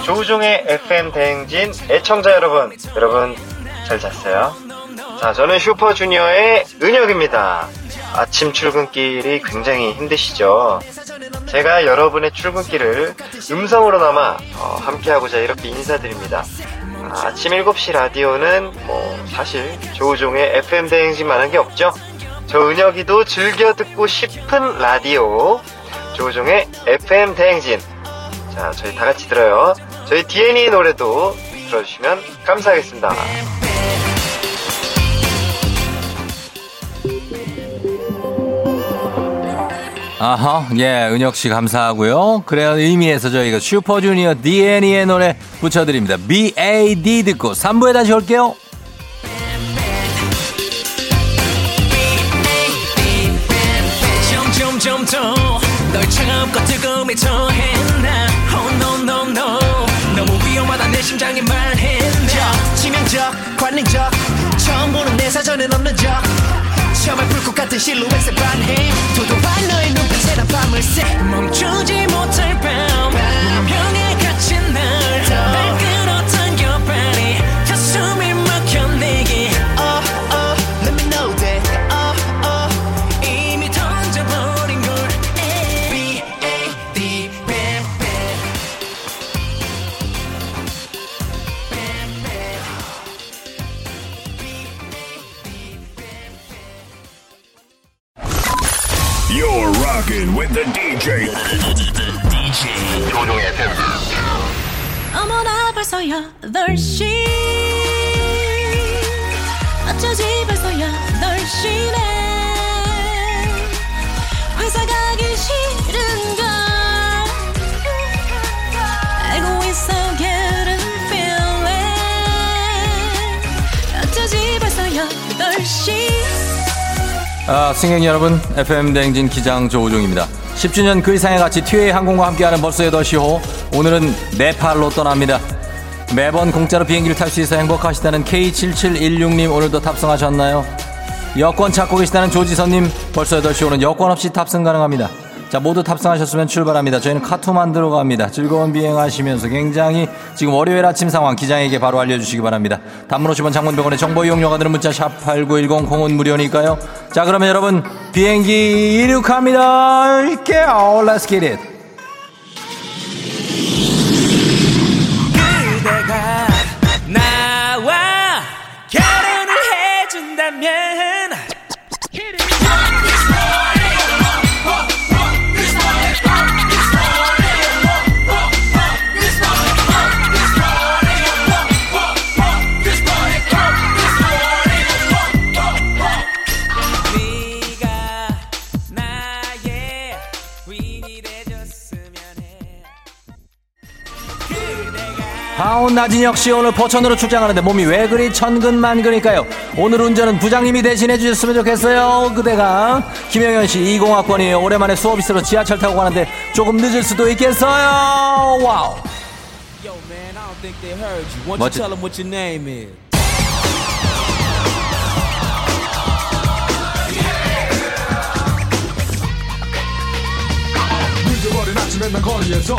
S12: 조우종의 FM 대행진 애청자 여러분, 여러분 잘 잤어요? 자, 저는 슈퍼주니어의 은혁입니다. 아침 출근길이 굉장히 힘드시죠? 제가 여러분의 출근길을 음성으로나마 어, 함께하고자 이렇게 인사드립니다. 아, 아침 7시 라디오는 뭐 사실 조우종의 FM 대행진만한 게 없죠? 저 은혁이도 즐겨 듣고 싶은 라디오 조우종의 FM 대행진 자, 저희 다 같이 들어요. 저희 DNA 노래도 들어주시면 감사하겠습니다.
S1: 아하, 예, 은혁 씨 감사하고요. 그래요 의미에서 저희가 슈퍼주니어 DNE의 노래 붙여드립니다. BAD 듣고 3부에 다시 올게요.
S6: 처했나 Oh 내 사전엔 없는 적 처음에 불꽃 같은 실루엣에 반해. 도도한 너의 눈빛에 난 밤을 새. 멈추지 못할 밤
S13: with the DJ. DJ 조종의.
S6: 어머나 벌써 8시 어쩌지 벌써 8시네
S1: 아, 승객 여러분, FM 대행진 기장 조우종입니다. 10주년 그 이상의 가치 튀웨이 항공과 함께하는 벌써 8시호. 오늘은 네팔로 떠납니다. 매번 공짜로 비행기를 탈 수 있어 행복하시다는 K7716님 오늘도 탑승하셨나요? 여권 찾고 계시다는 조지선님 벌써 8시호는 여권 없이 탑승 가능합니다. 자, 모두 탑승하셨으면 출발합니다. 저희는 카투 만 들어 갑니다. 즐거운 비행하시면서 굉장히 지금 월요일 아침 상황 기장에게 바로 알려주시기 바랍니다. 단문 50원 장문병원의 정보 이용료가 드는 문자 샵 8910 공은 무료니까요. 자, 그러면 여러분 비행기 이륙합니다. 이게요. Let's get it.
S6: 그대가 나와 결혼을 해준다면
S1: 나진 역시 오늘 포천으로 출장하는데 몸이 왜 그리 천근만근일까요? 오늘 운전은 부장님이 대신해 주셨으면 좋겠어요. 그대가 김영현 씨 20학번이에요. 오랜만에 수업 있어서 지하철 타고 가는데 조금 늦을 수도 있겠어요. 와우.
S14: Yo, man, I don't think they heard you. Why don't you tell them what your name is?
S15: 늦어버린 아침에 난 거리에서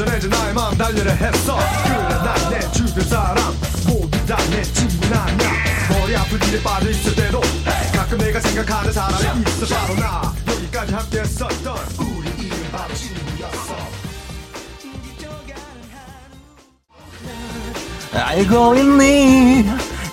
S15: 허전해진 나의 마음 달려라 했어. 그래 난내 주변 사람 모두 다 내 친구는 아니야. 머리 아플 일에 빠져 있을 때도 가끔 내가 생각하는 사람이 있어. 바로 나 여기까지 함께 했었던 우리 이름 바로 친구였어.
S1: 알고 있니?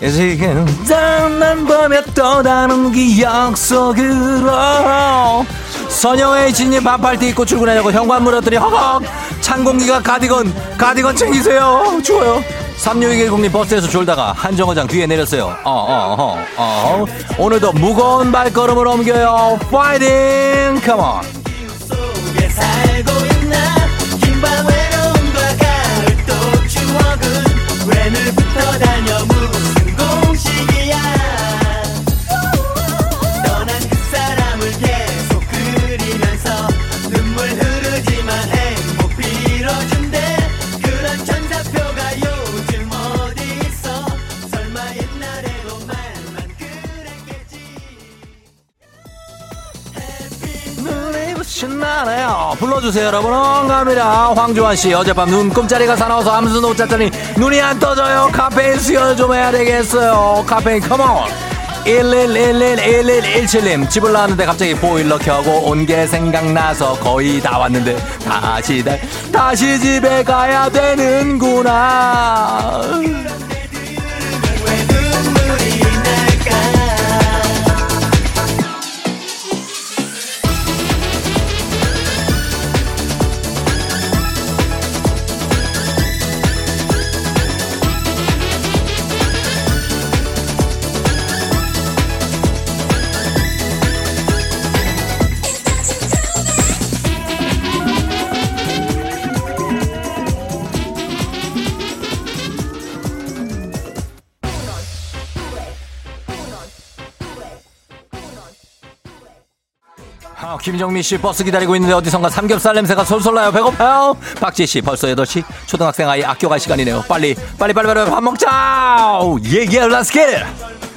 S1: 지금 난 밤에 또 다른 기억 속으로 선영의 진이 반팔티 입고 출근하려고 현관 물었더니 허걱! 찬 공기가 가디건 가디건 챙기세요. 추워요. 3610님 버스에서 졸다가 한정거장 뒤에 내렸어요. 어어어 어, 어. 오늘도 무거운 발걸음을 옮겨요. 파이팅! 컴온
S6: 늘부터 다녀
S1: 신 나네요. 불러주세요 여러분. 응갑니다. 황조한씨 어젯밤 눈 꿈자리가 사나워서 아무도 못 잤더니 눈이 안 떠져요. 카페인 수혈 좀 해야 되겠어요. 카페인 컴온 11111117님 집을 나왔는데 갑자기 보일러 켜고 온 게 생각나서 거의 다 왔는데 다시 다, 다시 집에 가야 되는구나 김정민 씨 버스 기다리고 있는데 어디선가 삼겹살 냄새가 솔솔 나요. 배고파요. 박지 씨 벌써 8시. 초등학생 아이 학교 갈 시간이네요. 빨리 빨리 빨리 빨리 밥 먹자. 예, 예, let's get it.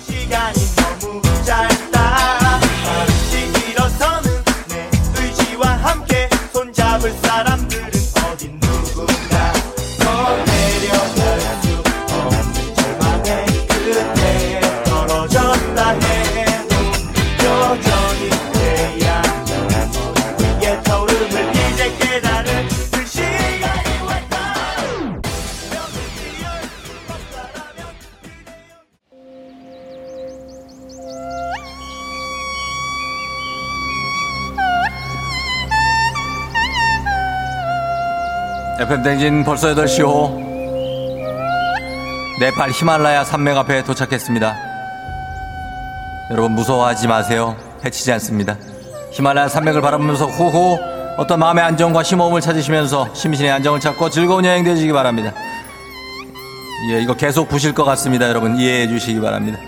S6: 시간이 너무 짧다 잠시 일어서는 내 의지와 함께 손잡을 사람
S1: 댕진 벌써 8시호. 네팔 히말라야 산맥 앞에 도착했습니다. 여러분 무서워하지 마세요. 해치지 않습니다. 히말라야 산맥을 바라보면서 후후 어떤 마음의 안정과 심호흡을 찾으시면서 심신의 안정을 찾고 즐거운 여행 되시기 바랍니다. 예, 이거 계속 부실 것 같습니다. 여러분 이해해 주시기 바랍니다.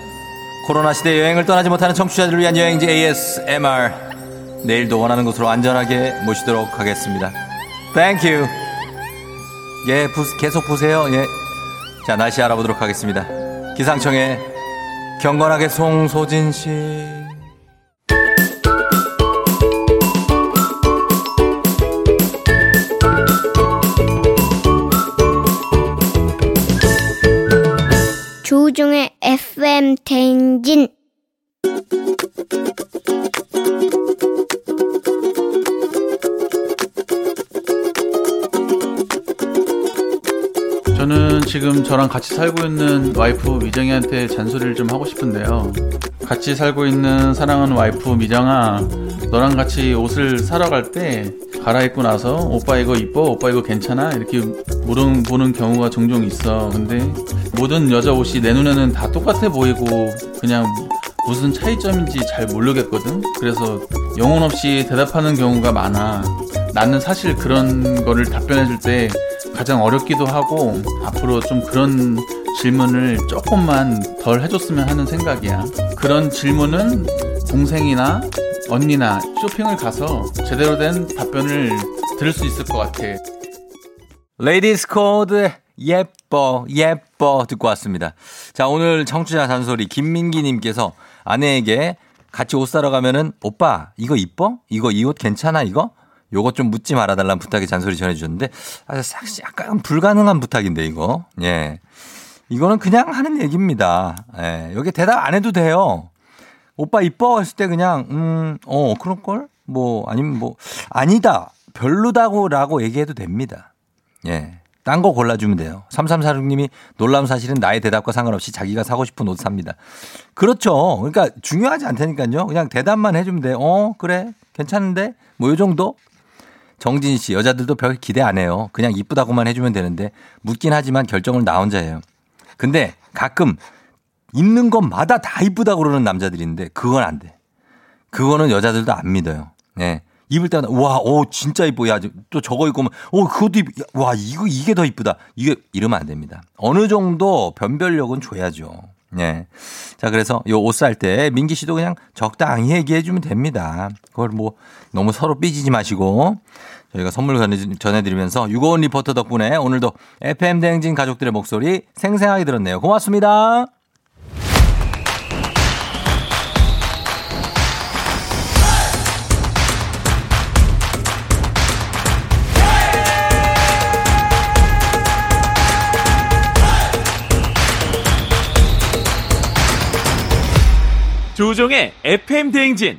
S1: 코로나 시대 여행을 떠나지 못하는 청취자들을 위한 여행지 ASMR. 내일도 원하는 곳으로 안전하게 모시도록 하겠습니다. Thank you. 예, 부- 계속 보세요. 예. 자, 날씨 알아보도록 하겠습니다. 기상청의 경건하게 송소진 씨.
S7: 조종의 FM 대행진
S16: 저는 지금 저랑 같이 살고 있는 와이프 미정이한테 잔소리를 좀 하고 싶은데요. 같이 살고 있는 사랑하는 와이프 미정아, 너랑 같이 옷을 사러 갈 때 갈아입고 나서 오빠 이거 이뻐? 오빠 이거 괜찮아? 이렇게 물어보는 경우가 종종 있어. 근데 모든 여자 옷이 내 눈에는 다 똑같아 보이고 그냥 무슨 차이점인지 잘 모르겠거든. 그래서 영혼 없이 대답하는 경우가 많아. 나는 사실 그런 거를 답변해 줄 때 가장 어렵기도 하고 앞으로 좀 그런 질문을 조금만 덜 해줬으면 하는 생각이야. 그런 질문은 동생이나 언니나 쇼핑을 가서 제대로 된 답변을 들을 수 있을 것 같아.
S1: 레이디스 코드 예뻐 예뻐 듣고 왔습니다. 자 오늘 청취자 잔소리 김민기님께서 아내에게 같이 옷 사러 가면은 오빠 이거 이뻐? 이거 이 옷 괜찮아 이거? 요것 좀 묻지 말아달라는 부탁에 잔소리 전해주셨는데 아, 사- 약간 불가능한 부탁인데 이거 예 이거는 그냥 하는 얘기입니다. 예 여기 대답 안 해도 돼요. 오빠 이뻐 했을 때 그냥 음 어 그럴 걸? 뭐 아니면 뭐 아니다 별로다고 라고 얘기해도 됩니다. 예. 딴 거 골라주면 돼요. 3346님이 놀라운 사실은 나의 대답과 상관없이 자기가 사고 싶은 옷 삽니다. 그렇죠. 그러니까 중요하지 않다니까요. 그냥 대답만 해주면 돼요. 어, 그래. 괜찮은데? 뭐 요 정도? 정진 씨, 여자들도 별 기대 안 해요. 그냥 이쁘다고만 해주면 되는데 묻긴 하지만 결정은 나 혼자예요. 근데 가끔 입는 것마다 다 이쁘다고 그러는 남자들이 있는데 그건 안 돼. 그거는 여자들도 안 믿어요. 네. 입을 때마다 와, 오 진짜 이뻐. 야, 또 저거 입고 오 그것도. 야, 와, 이거 이게 더 이쁘다. 이게 이러면 안 됩니다. 어느 정도 변별력은 줘야죠. 네. 자, 그래서 요 옷 살 때 민기 씨도 그냥 적당히 얘기해 주면 됩니다. 그걸 뭐 너무 서로 삐지지 마시고 저희가 선물 전해- 전해드리면서 유고원 리포터 덕분에 오늘도 FM 대행진 가족들의 목소리 생생하게 들었네요. 고맙습니다.
S17: 조종의 FM 대행진.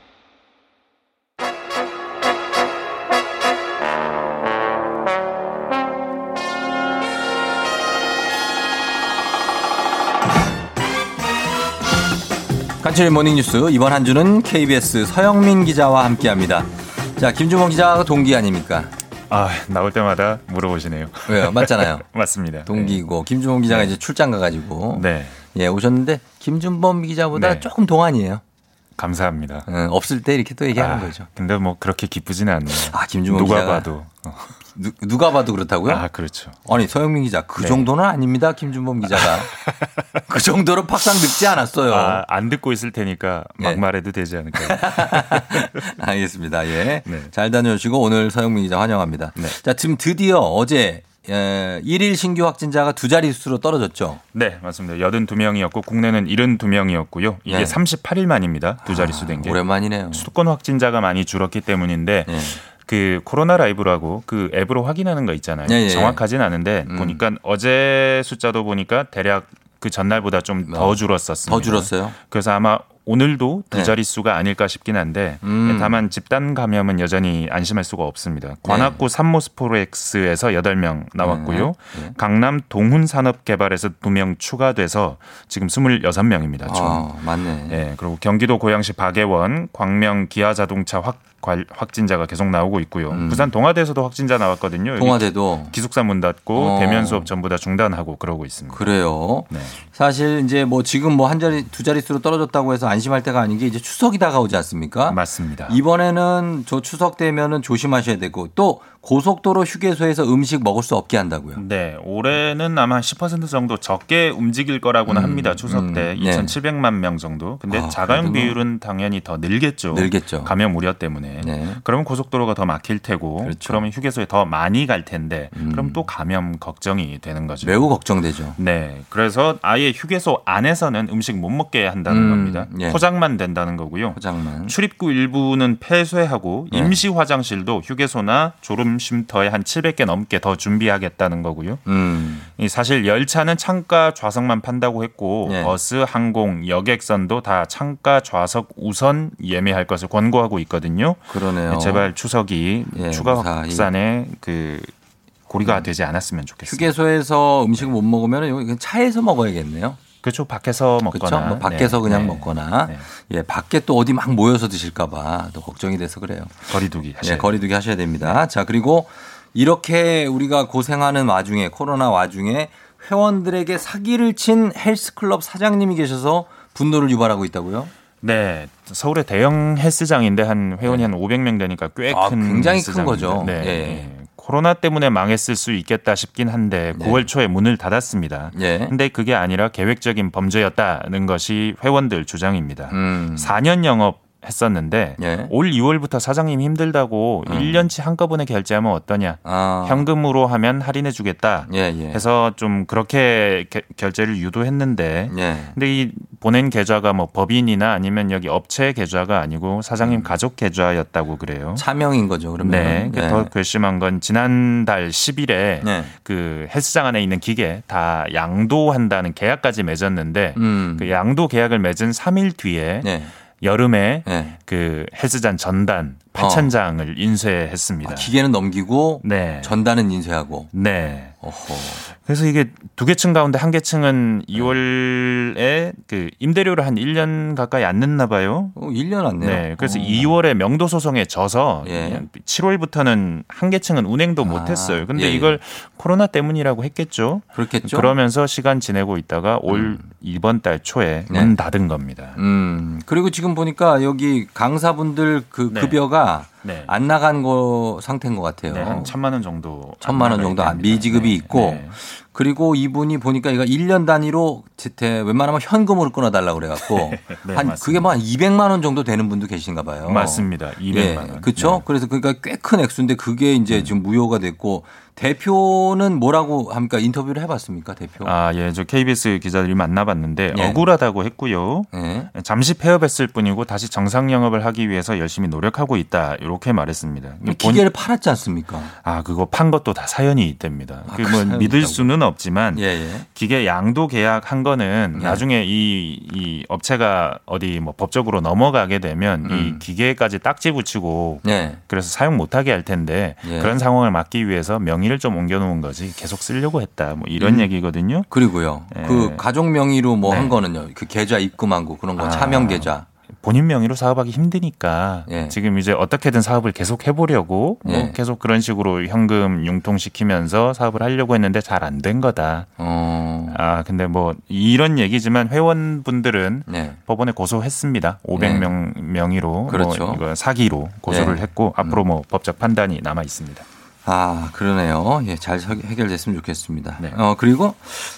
S1: 간추린 모닝뉴스 이번 한 주는 KBS 서영민 기자와 함께합니다. 자 김주범 기자가 동기 아닙니까?
S18: 아 나올 때마다 물어보시네요.
S1: 왜요? 맞잖아요. *laughs*
S18: 맞습니다.
S1: 동기고 김주범 기자가 이제 출장 가가지고
S18: 네.
S1: 예 오셨는데 김준범 기자보다
S18: 네.
S1: 조금 동안이에요.
S18: 감사합니다.
S1: 응, 없을 때 이렇게 또 얘기하는
S18: 아,
S1: 거죠.
S18: 근데 뭐 그렇게 기쁘지는 않네요.
S1: 아 김주범
S18: 누가
S1: 기자가-
S18: 봐도. 어.
S1: 누, 누가 봐도 그렇다고요?
S18: 아 그렇죠.
S1: 아니 서영민 기자 그
S18: 네.
S1: 정도는 아닙니다. 김준범 기자가 *laughs* 그 정도로 팍상 늙지 않았어요.
S18: 아, 안 듣고 있을 테니까 막
S1: 네.
S18: 말해도 되지 않을까요? *laughs*
S1: 알겠습니다. 예.
S18: 네.
S1: 잘 다녀오시고 오늘 서영민 기자 환영합니다. 자, 지금 드디어 어제 에, 1일 신규 확진자가 두 자릿수로 떨어졌죠.
S18: 네, 맞습니다. 82명이었고 국내는 72명이었고요. 이게
S1: 네.
S18: 38일 만입니다. 두 자릿수 된 게.
S1: 오랜만이네요.
S18: 수도권 확진자가 많이 줄었기 때문인데 그 코로나 라이브라고 그 앱으로 확인하는 거 있잖아요.
S1: 예, 예.
S18: 정확하진 않은데
S1: 음.
S18: 보니까 어제 숫자도 보니까 대략 그 전날보다 좀 더 줄었었습니다.
S1: 더 줄었어요?
S18: 그래서 아마 오늘도 두
S1: 네.
S18: 자릿수가 아닐까 싶긴 한데
S1: 음.
S18: 다만 집단 감염은 여전히 안심할 수가 없습니다. 관악구 산모스포렉스에서 8명 나왔고요.
S1: 네.
S18: 강남 동훈산업개발에서 2명 추가돼서 지금 26명입니다. 총.
S1: 아, 맞네.
S18: 예, 그리고 경기도 고양시 박예원, 광명 기아자동차 확, 관- 확진자가 계속 나오고 있고요. 부산 동아대에서도 확진자 나왔거든요.
S1: 음. 동아대도?
S18: 기숙사 문 닫고
S1: 어.
S18: 대면 수업 전부 다 중단하고 그러고 있습니다.
S1: 그래요.
S18: 네.
S1: 사실 이제 뭐 지금 뭐 한 자리 두 자릿수로 떨어졌다고 해서 안심할 때가 아닌 게 이제 추석이 다가오지 않습니까?
S18: 맞습니다.
S1: 이번에는 저 추석 되면은 조심하셔야 되고 또 고속도로 휴게소에서 음식 먹을 수 없게 한다고요.
S18: 네, 올해는 아마 10% 정도 적게 움직일 거라고는
S1: 음,
S18: 합니다. 추석
S1: 음,
S18: 때
S1: 네.
S18: 2,700만 명 정도. 근데
S1: 아,
S18: 자가용
S1: 뭐-
S18: 비율은 당연히 더 늘겠죠.
S1: 늘겠죠.
S18: 감염 우려 때문에.
S1: 네.
S18: 그러면 고속도로가 더 막힐 테고,
S1: 그렇죠.
S18: 그러면 휴게소에 더 많이 갈 텐데, 그럼 또 감염 걱정이 되는 거죠.
S1: 음. 매우 걱정되죠.
S18: 네, 그래서 아예 휴게소 안에서는 음식 못 먹게 한다는
S1: 음,
S18: 겁니다.
S1: 예.
S18: 포장만 된다는 거고요.
S1: 포장만.
S18: 출입구 일부는 폐쇄하고
S1: 예.
S18: 임시 화장실도 휴게소나 졸음 쉼터에 한 700개 넘게 더 준비하겠다는 거고요.
S1: 음.
S18: 이 사실 열차는 창가 좌석만 판다고 했고
S1: 예.
S18: 버스, 항공, 여객선도 다 창가 좌석 우선 예매할 것을 권고하고 있거든요.
S1: 그러네요.
S18: 제발 추석이
S1: 예,
S18: 추가. 확산에 그 고리가 되지 않았으면 좋겠습니다.
S1: 휴게소에서 음식을 못 먹으면 차에서 먹어야겠네요.
S18: 그렇죠. 밖에서
S1: 그렇죠.
S18: 먹거나
S1: 뭐 밖에서
S18: 네,
S1: 그냥
S18: 네.
S1: 먹거나
S18: 네.
S1: 예 밖에 또 어디 막 모여서 드실까 봐 또 걱정이 돼서 그래요.
S18: 거리두기 하셔야
S1: 예, 거리두기 하셔야 됩니다. 자 그리고 이렇게 우리가 고생하는 와중에 코로나 와중에 회원들에게 사기를 친 헬스클럽 사장님이 계셔서 분노를 유발하고 있다고요?
S18: 네, 서울의 대형 헬스장인데 한 회원이 한 500명 되니까 꽤큰
S1: 아, 굉장히 큰
S18: 헬스장입니다.
S1: 거죠.
S18: 네. 코로나 때문에 망했을 수 있겠다 싶긴 한데 9월 초에 문을 닫았습니다.
S1: 예.
S18: 근데 그게 아니라 계획적인 범죄였다는 것이 회원들 주장입니다.
S1: 음.
S18: 4년 영업 했었는데
S1: 예.
S18: 올 2월부터 사장님 힘들다고
S1: 음.
S18: 1년치 한꺼번에 결제하면 어떠냐?
S1: 아.
S18: 현금으로 하면 할인해 주겠다.
S1: 예, 예.
S18: 해서 좀 그렇게 게- 결제를 유도했는데
S1: 예.
S18: 근데 이 보낸 계좌가 뭐 법인이나 아니면 여기 업체 계좌가 아니고 사장님
S1: 음.
S18: 가족 계좌였다고 그래요.
S1: 차명인 거죠. 그러면
S18: 네. 그더 괘씸한 건 지난달 10일에
S1: 네.
S18: 그 헬스장 안에 있는 기계 다 양도한다는 계약까지 맺었는데
S1: 음.
S18: 그 양도 계약을 맺은 3일 뒤에
S1: 네.
S18: 여름에
S1: 네.
S18: 그 헬스장 전단 8천 장을 인쇄했습니다.
S1: 아, 기계는 넘기고
S18: 네.
S1: 전단은 인쇄하고.
S18: 네.
S1: 어허.
S18: 그래서 이게 두 개층 가운데 한 개 층은 2월에 그 임대료를 한 1년 가까이 안 냈나 봐요.
S1: 어, 1년 안 내요.
S18: 네. 그래서
S1: 어.
S18: 2월에 명도 소송에 져서
S1: 예.
S18: 7월부터는 한 개 층은 운행도 못 했어요. 근데
S1: 예, 예.
S18: 이걸 코로나 때문이라고 했겠죠.
S1: 그렇겠죠.
S18: 그러면서 시간 지내고 있다가 올 이번 달 초에
S1: 네.
S18: 문 닫은 겁니다.
S1: 음. 그리고 지금 보니까 여기 강사분들 그
S18: 네.
S1: 급여가
S18: 네.
S1: 안 나간 거 상태인 것 같아요.
S18: 네, 한 천만 원 정도
S1: 천만
S18: 원안
S1: 정도 안-. 미지급이
S18: 네.
S1: 있고
S18: 네.
S1: 그리고 이분이 보니까 이거 1년 단위로 지태 웬만하면 현금으로 끊어달라고 그래갖고 *laughs*
S18: 네,
S1: 한
S18: 맞습니다.
S1: 그게 뭐 한 200만 원 정도 되는 분도 계신가 봐요.
S18: 맞습니다. 200만 원.
S1: 그렇죠.
S18: 네.
S1: 그래서 그러니까 꽤 큰 액수인데 그게 이제 지금 무효가 됐고 대표는 뭐라고 합니까? 인터뷰를 해봤습니까, 대표?
S18: 아, 예. 저 KBS 기자들이 만나봤는데
S1: 네.
S18: 억울하다고 했고요.
S1: 네.
S18: 잠시 폐업했을 뿐이고 다시 정상 영업을 하기 위해서 열심히 노력하고 있다. 이렇게 말했습니다. 본-
S1: 기계를 팔았지 않습니까?
S18: 아, 그거 판 것도 다 사연이 있답니다.
S1: 아,
S18: 그그뭐 믿을
S1: 있다고?
S18: 수는 없지만
S1: 예, 예.
S18: 기계 양도 계약 한 거는
S1: 네.
S18: 나중에 이, 이 업체가 어디 뭐 법적으로 넘어가게 되면
S1: 음.
S18: 이 기계까지 딱지 붙이고
S1: 네.
S18: 그래서 사용 못하게 할 텐데
S1: 예.
S18: 그런 상황을 막기 위해서 명 의를 좀 옮겨놓은 거지 계속 쓰려고 했다 뭐 이런
S1: 음.
S18: 얘기거든요.
S1: 그리고요.
S18: 예.
S1: 그 가족 명의로 뭐
S18: 네.
S1: 한 거는요. 그 계좌 입금한 거 그런 거
S18: 아.
S1: 차명 계좌.
S18: 본인 명의로 사업하기 힘드니까
S1: 예.
S18: 지금 이제 어떻게든 사업을 계속 해보려고 뭐
S1: 예.
S18: 계속 그런 식으로 현금 융통시키면서 사업을 하려고 했는데 잘 안 된 거다.
S1: 어.
S18: 아 근데 뭐 이런 얘기지만 회원분들은
S1: 네.
S18: 법원에 고소했습니다. 500명 명의로
S1: 그렇죠.
S18: 뭐 이거 사기로 고소를
S1: 네.
S18: 했고 앞으로 뭐 법적 판단이 남아 있습니다.
S1: 아, 그러네요. 예, 잘 해- 해결됐으면 좋겠습니다.
S18: 네.
S1: 어, 그리고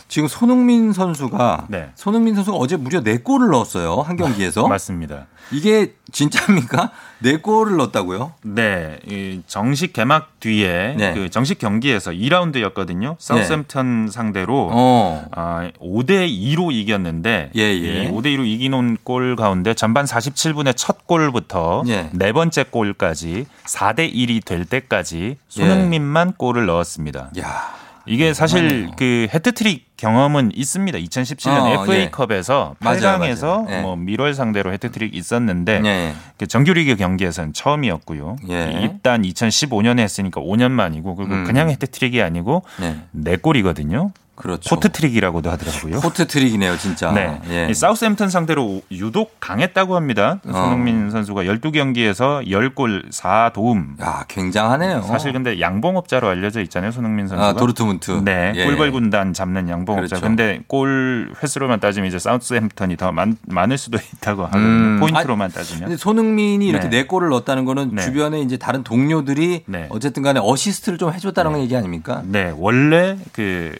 S1: 지금 손흥민 선수가
S18: 네.
S1: 손흥민 선수가 어제 무려 4골을 넣었어요. 한 경기에서.
S18: 맞습니다.
S1: 이게 진짜입니까? 4골을 넣었다고요?
S18: 네, 이 정식 개막 뒤에
S1: 네.
S18: 그 정식 경기에서 2라운드였거든요. 사우샘턴 상대로
S1: 어.
S18: 아, 5대 2로 이겼는데
S1: 예, 예.
S18: 이 5대 2로 이기는 골 가운데 전반 47분에 첫 골부터
S1: 예.
S18: 네 번째 골까지 4대 1이 될 때까지 손흥민 네 골을 넣었습니다.
S1: 야.
S18: 이게 사실
S1: 대단하네요.
S18: 그 해트트릭 경험은 있습니다. 2017년
S1: 어,
S18: FA컵에서
S1: 맞아요,
S18: 8강에서
S1: 맞아요. 예.
S18: 뭐 밀월 상대로 해트트릭 있었는데
S1: 예.
S18: 그 정규리그 경기에서는 처음이었고요.
S1: 예.
S18: 일단 2015년에 했으니까 5년 만이고 그리고
S1: 음.
S18: 그냥 해트트릭이 아니고
S1: 네.
S18: 네 골이거든요.
S1: 그렇죠.
S18: 포트트릭이라고도 하더라고요.
S1: 포트트릭이네요, 진짜.
S18: 네.
S1: 예.
S18: 이 사우샘프턴 상대로 유독 강했다고 합니다.
S1: 어.
S18: 손흥민 선수가 12경기에서 10골 4도움.
S1: 야, 굉장하네요.
S18: 사실 근데 양봉업자로 알려져 있잖아요, 손흥민 선수가.
S1: 아, 도르트문트.
S18: 네.
S1: 예.
S18: 꿀벌 군단 잡는 양봉업자.
S1: 그렇죠.
S18: 근데 골 횟수로만 따지면 이제 사우샘프턴이 더 많, 많을 수도 *laughs* 있다고 하거든요.
S1: 음.
S18: 포인트로만 따지면.
S1: 근데 손흥민이 이렇게
S18: 네.
S1: 네 골을 넣었다는 거는
S18: 네.
S1: 주변에 이제 다른 동료들이 어쨌든 간에 어시스트를 좀 해줬다는 얘기 아닙니까?
S18: 네, 원래 그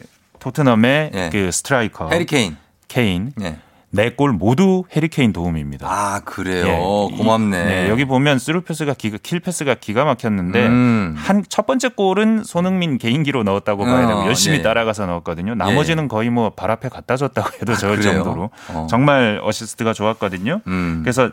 S18: 토트넘의 그 스트라이커
S1: 예. 해리 케인.
S18: 케인
S1: 네.
S18: 네 골 모두 해리 케인 도움입니다.
S1: 아 그래요. 고맙네.
S18: 네, 여기 보면 through pass가 기가 kill pass가 기가 막혔는데
S1: 음.
S18: 한 첫 번째 골은 손흥민 개인기로 넣었다고 봐야 되고
S1: 어,
S18: 열심히
S1: 네.
S18: 따라가서 넣었거든요. 나머지는 거의 뭐 발 앞에 갖다 줬다고 해도
S1: 아, 그래요?
S18: 정도로
S1: 어.
S18: 정말 어시스트가 좋았거든요.
S1: 음.
S18: 그래서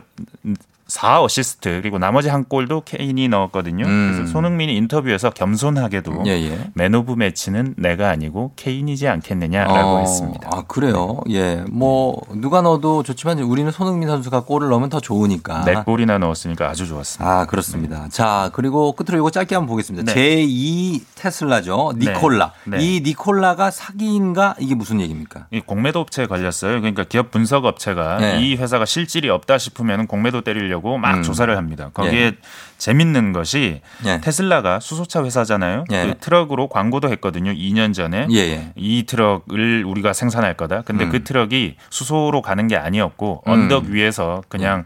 S18: 4어시스트 그리고 나머지 한 골도 케인이 넣었거든요.
S1: 음.
S18: 그래서 손흥민이 인터뷰에서 겸손하게도
S1: 예, 예.
S18: man of match는 내가 아니고 케인이지 않겠느냐라고
S1: 어,
S18: 했습니다.
S1: 아 그래요. 예, 뭐 누가 넣어도 좋지만 우리는 손흥민 선수가 골을 넣으면 더 좋으니까.
S18: 네 골이나 넣었으니까 아주 좋았습니다.
S1: 아 그렇습니다. 자 그리고 끝으로 이거 짧게 한번 보겠습니다.
S18: 네.
S1: 제2 테슬라죠. 니콜라.
S18: 네. 네.
S1: 이 니콜라가 사기인가 이게 무슨 얘기입니까?
S18: 이 공매도 업체에 걸렸어요. 그러니까 기업 분석 업체가
S1: 네.
S18: 이 회사가 실질이 없다 싶으면 공매도 때리려고 막
S1: 음.
S18: 조사를 합니다. 거기에
S1: 예.
S18: 재밌는 것이
S1: 예.
S18: 테슬라가 수소차 회사잖아요.
S1: 예.
S18: 그 트럭으로 광고도 했거든요. 2년 전에
S1: 예, 예.
S18: 이 트럭을 우리가 생산할 거다. 근데
S1: 음.
S18: 그 트럭이 수소로 가는 게 아니었고
S1: 음.
S18: 언덕 위에서 그냥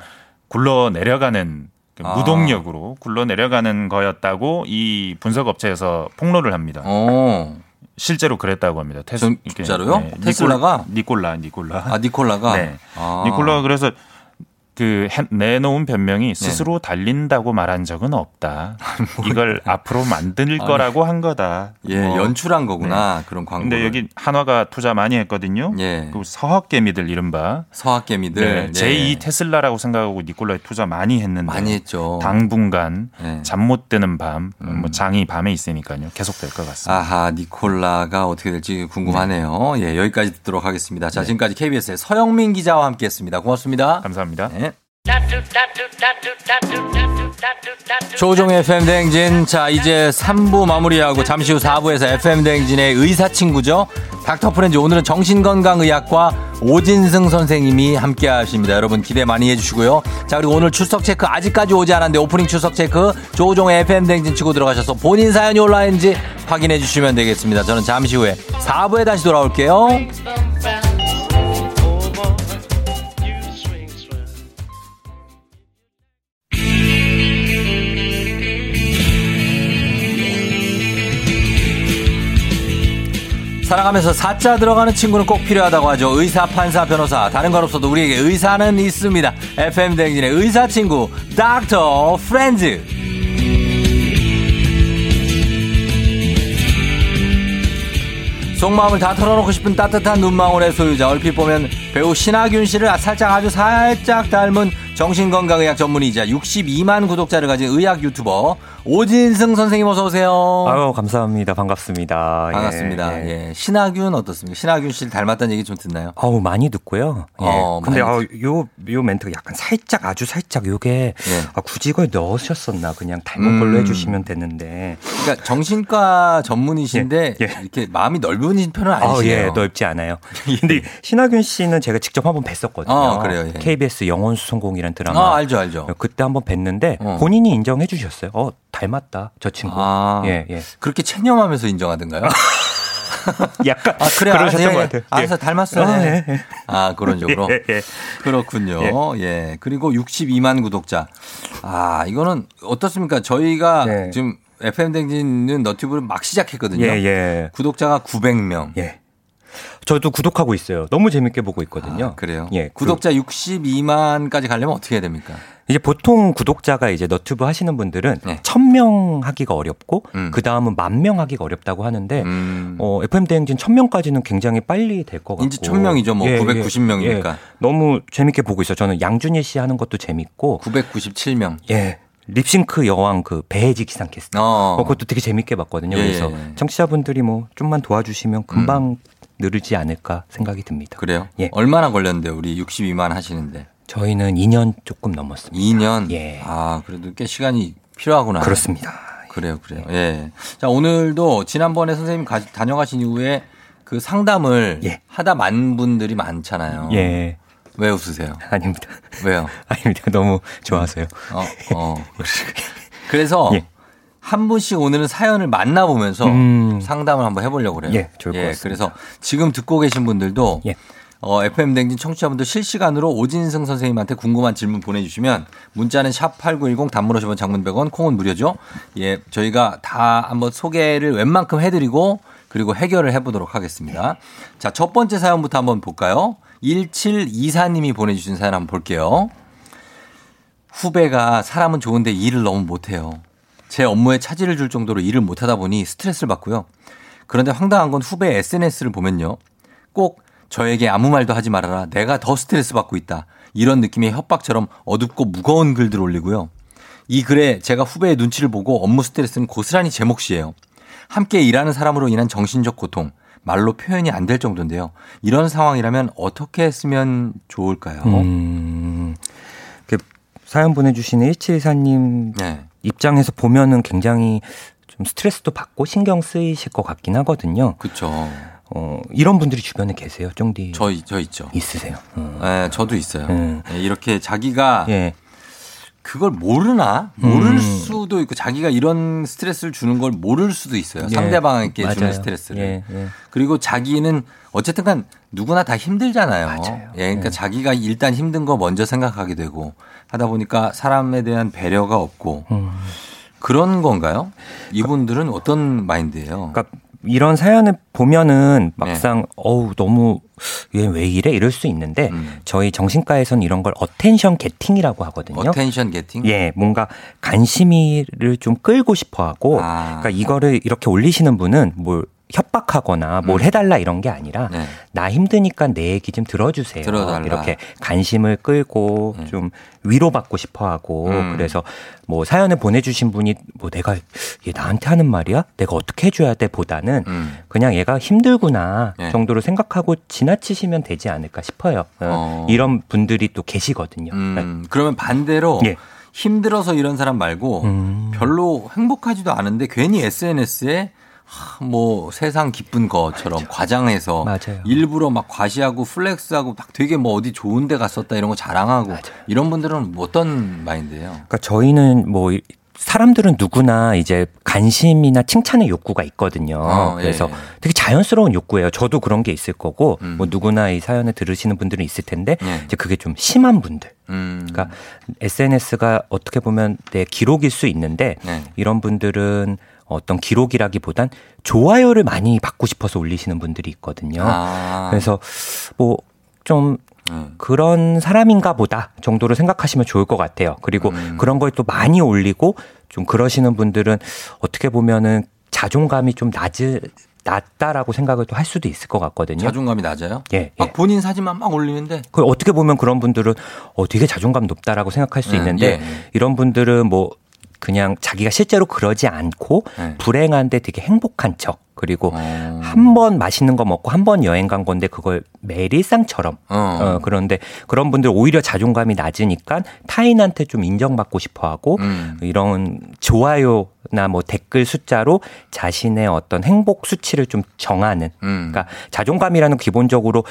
S18: 굴러 내려가는 그
S1: 아.
S18: 무동력으로 굴러 내려가는 거였다고 이 분석 업체에서 폭로를 합니다.
S1: 어.
S18: 실제로 그랬다고 합니다. 테스,
S1: 진짜로요?
S18: 네,
S1: 테슬라가?
S18: 니콜라, 니콜라.
S1: 아 니콜라가.
S18: 네.
S1: 아.
S18: 니콜라가 그래서 그 해- 내놓은 변명이 스스로 달린다고 말한 적은 없다. *laughs* 이걸 앞으로 만들. 거라고 한 거다.
S1: 예,
S18: 뭐.
S1: 연출한 거구나 그런 광고.
S18: 근데 여기 한화가 투자 많이 했거든요.
S1: 예.
S18: 그 서학개미들 이른바
S1: 서학개미들
S18: 네,
S1: 네.
S18: 제2 테슬라라고 생각하고 니콜라에 투자 많이 했는데
S1: 많이 했죠.
S18: 당분간
S1: 네.
S18: 잠못 드는 밤,
S1: 음.
S18: 뭐 장이 밤에 있으니까요. 계속 될 것 같습니다.
S1: 아하, 니콜라가 어떻게 될지 궁금하네요. 예, 여기까지 듣도록 하겠습니다. 자, 지금까지 KBS의 서영민 기자와 함께 했습니다. 고맙습니다.
S18: 감사합니다.
S1: 네. 조종의 FM대행진. 자, 이제 3부 마무리하고 잠시 후 4부에서 FM대행진의 의사친구죠. 닥터프렌즈 오늘은 정신건강의학과 오진승 선생님이 함께 하십니다. 여러분 기대 많이 해주시고요. 자, 그리고 오늘 출석 체크 아직까지 오지 않았는데 오프닝 출석 체크 조종의 FM대행진 치고 들어가셔서 본인 사연이 올라있는지 확인해 주시면 되겠습니다. 저는 잠시 후에 4부에 다시 돌아올게요. 살아가면서 사자 들어가는 친구는 꼭 필요하다고 하죠. 의사, 판사, 변호사. 다른 건 없어도 우리에게 의사는 있습니다. FM 대행진의 의사 친구, 닥터 프렌즈. 속마음을 다 털어놓고 싶은 따뜻한 눈망울의 소유자. 얼핏 보면 배우 신하균 씨를 살짝 아주 살짝 닮은 정신건강의학 전문의이자 62만 구독자를 가진 의학 유튜버 오진승 선생님 어서 오세요.
S17: 아유 감사합니다 반갑습니다
S1: 반갑습니다.
S17: 예,
S1: 예. 신하균 어떻습니까? 신하균 씨를 닮았다는 얘기 좀 듣나요?
S17: 아우 많이 듣고요 예.
S1: 어,
S17: 근데 아우 요요 멘트가 약간 살짝 아주 살짝 요게 아, 굳이 이걸 넣으셨었나 그냥 닮은
S1: 음.
S17: 걸로 해주시면 되는데
S1: 그러니까 정신과 전문의신데 이렇게 마음이 넓은 편은
S17: 아,
S1: 아니시네요.
S17: 예, 넓지 않아요. *laughs* 근데 신하균 씨는 제가 직접 한번 뵀었거든요.
S1: 어, 그래요, 예.
S17: KBS 영혼 수성공이라 는 드라마.
S1: 아, 알죠, 알죠.
S17: 그때 한번 뵀는데 본인이 인정해 주셨어요. 어, 닮았다. 저 친구.
S1: 아,
S17: 예, 예.
S1: 그렇게 체념하면서 인정하던가요? *laughs*
S17: 약간
S1: 아, 그래,
S17: 그러셨던
S1: 알았어,
S17: 것
S1: 예,
S17: 같아요.
S1: 예. 알았어,
S17: 예.
S1: 닮았어요.
S17: 아,
S1: 예.
S17: 예, 예.
S1: 아, 그런 쪽으로. *laughs*
S17: 예, 예.
S1: 그렇군요. 예. 그리고 62만 구독자. 아, 이거는 어떻습니까? 저희가 지금 FM 댕진은 너튜브를 막 시작했거든요.
S17: 예, 예.
S1: 구독자가 900명.
S17: 예. 저도 구독하고 있어요. 너무 재밌게 보고 있거든요.
S1: 그래요?
S17: 예.
S1: 구독자 62만까지 가려면 어떻게 해야 됩니까?
S17: 이제 보통 구독자가 이제 너튜브 하시는 분들은
S1: 네.
S17: 천명 하기가 어렵고
S1: 음.
S17: 그 다음은 만 명 하기가 어렵다고 하는데 어, FM 대행진 천 명까지는 굉장히 빨리 될 것 같고
S1: 이제 1000명이죠. 뭐990 명이니까.
S17: 너무 재밌게 보고 있어요. 저는 양준일 씨 하는 것도 재밌고
S1: 997명.
S17: 예. 립싱크 여왕 그 배혜지 기상캐스터
S1: 어.
S17: 어, 그것도 되게 재밌게 봤거든요.
S1: 예,
S17: 그래서
S1: 예.
S17: 청취자분들이 뭐 좀만 도와주시면 금방 늘지 않을까 생각이 듭니다.
S1: 그래요?
S17: 예.
S1: 얼마나 걸렸는데 우리 62만 하시는데?
S17: 저희는 2년 조금 넘었습니다.
S1: 2년?
S17: 예.
S1: 아, 그래도 꽤 시간이 필요하구나.
S17: 그렇습니다.
S1: 그래요, 그래요. 예. 자, 오늘도 지난번에 선생님 가, 다녀가신 이후에 그 상담을 하다 만 분들이 많잖아요.
S17: 예.
S1: 왜 웃으세요?
S17: 아닙니다.
S1: 왜요? *laughs*
S17: 아닙니다. 너무 좋아하세요.
S1: 어, 어. *laughs* 그래서 한 분씩 오늘은 사연을 만나보면서
S17: 음.
S1: 상담을 한번 해보려고 그래요.
S17: 예, 좋을 것 같습니다.
S1: 그래서 지금 듣고 계신 분들도
S17: 예.
S1: 어, FM 댕진 청취자분들 실시간으로 오진승 선생님한테 궁금한 질문 보내주시면 문자는 샵 8910 단문 50원 장문 100원 콩은 무료죠. 예, 저희가 다 한번 소개를 웬만큼 해드리고 그리고 해결을 해보도록 하겠습니다. 자, 첫 번째 사연부터 한번 볼까요? 1724님이 보내주신 사연 한번 볼게요. 후배가 사람은 좋은데 일을 너무 못해요. 제 업무에 차질을 줄 정도로 일을 못하다 보니 스트레스를 받고요. 그런데 황당한 건 후배 SNS를 보면요. 꼭 저에게 아무 말도 하지 말아라. 내가 더 스트레스 받고 있다. 이런 느낌의 협박처럼 어둡고 무거운 글들 올리고요. 이 글에 제가 후배의 눈치를 보고 업무 스트레스는 고스란히 제 몫이에요. 함께 일하는 사람으로 인한 정신적 고통, 말로 표현이 안 될 정도인데요. 이런 상황이라면 어떻게 했으면 좋을까요?
S17: 음, 그 사연 보내주신 1724님
S1: 네.
S17: 입장에서 보면은 굉장히 좀 스트레스도 받고 신경 쓰이실 것 같긴 하거든요.
S1: 그렇죠.
S17: 어, 이런 분들이 주변에 계세요, 쫑디?
S1: 저, 저 있죠.
S17: 있으세요. 어.
S1: 네, 저도 있어요.
S17: 음.
S1: 네, 이렇게 자기가
S17: 예.
S1: 그걸 모르나? 모를
S17: 음.
S1: 수도 있고 자기가 이런 스트레스를 주는 걸 모를 수도 있어요.
S17: 예.
S1: 상대방에게 주는
S17: 맞아요.
S1: 스트레스를.
S17: 예, 예.
S1: 그리고 자기는 어쨌든 간 누구나 다 힘들잖아요. 예, 그러니까 자기가 일단 힘든 거 먼저 생각하게 되고 하다 보니까 사람에 대한 배려가 없고
S17: 음.
S1: 그런 건가요? 이분들은 어떤 마인드예요?
S17: 그러니까 이런 사연을 보면은
S1: 네.
S17: 막상 어우 너무 얘 왜 이래 이럴 수 있는데
S1: 음.
S17: 저희 정신과에서는 이런 걸 attention getting이라고 하거든요.
S1: attention getting?
S17: 예, 뭔가 관심이를 좀 끌고 싶어 하고
S1: 아.
S17: 그러니까 이거를 이렇게 올리시는 분은 뭘 협박하거나 뭘
S1: 음.
S17: 해달라 이런 게 아니라
S1: 네.
S17: 나 힘드니까 내 얘기 좀 들어주세요.
S1: 들어달라.
S17: 이렇게 관심을 끌고 좀 위로받고 싶어하고
S1: 음.
S17: 그래서 뭐 사연을 보내주신 분이 뭐 내가 얘 나한테 하는 말이야? 내가 어떻게 해줘야 돼? 보다는
S1: 음.
S17: 그냥 얘가 힘들구나
S1: 네.
S17: 정도로 생각하고 지나치시면 되지 않을까 싶어요. 어,
S1: 어.
S17: 이런 분들이 또 계시거든요.
S1: 음, 그러면 반대로
S17: 예.
S1: 힘들어서 이런 사람 말고
S17: 음.
S1: 별로 행복하지도 않은데 괜히 SNS에 뭐 세상 기쁜 것처럼 과장해서
S17: 맞아요.
S1: 일부러 막 과시하고 flex하고 막 되게 뭐 어디 좋은 데 갔었다 이런 거 자랑하고 이런 분들은 어떤 마인드예요?
S17: 그러니까 저희는 뭐 이- 사람들은 누구나 이제 관심이나 칭찬의 욕구가 있거든요.
S1: 어, 예,
S17: 그래서
S1: 예.
S17: 되게 자연스러운 욕구예요. 저도 그런 게 있을 거고
S1: 음.
S17: 뭐 누구나 이 사연을 들으시는 분들은 있을 텐데
S1: 예.
S17: 이제 그게 좀 심한 분들.
S1: 음.
S17: 그러니까 SNS가 어떻게 보면 내 기록일 수 있는데
S1: 네.
S17: 이런 분들은 어떤 기록이라기보단 좋아요를 많이 받고 싶어서 올리시는 분들이 있거든요.
S1: 아.
S17: 그래서 뭐좀
S1: 음.
S17: 그런 사람인가 보다 정도로 생각하시면 좋을 것 같아요. 그리고
S1: 음.
S17: 그런 걸 또 많이 올리고 좀 그러시는 분들은 어떻게 보면은 자존감이 좀 낮을 낮다라고 생각을 또 할 수도 있을 것 같거든요.
S1: 자존감이 낮아요?
S17: 예,
S1: 막 본인 사진만 막 올리는데
S17: 그 어떻게 보면 그런 분들은 어 되게 자존감 높다라고 생각할 수
S1: 네,
S17: 있는데
S1: 예, 예.
S17: 이런 분들은 뭐 그냥 자기가 실제로 그러지 않고
S1: 네.
S17: 불행한데 되게 행복한 척 그리고
S1: 어.
S17: 한번 맛있는 거 먹고 한 번 여행 간 건데 그걸 매일 일상처럼
S1: 어.
S17: 어, 그런데 그런 분들 오히려 자존감이 낮으니까 타인한테 좀 인정받고 싶어 하고
S1: 음.
S17: 이런 좋아요 나 뭐 댓글 숫자로 자신의 어떤 행복 수치를 좀 정하는
S1: 음.
S17: 그러니까 자존감이라는 기본적으로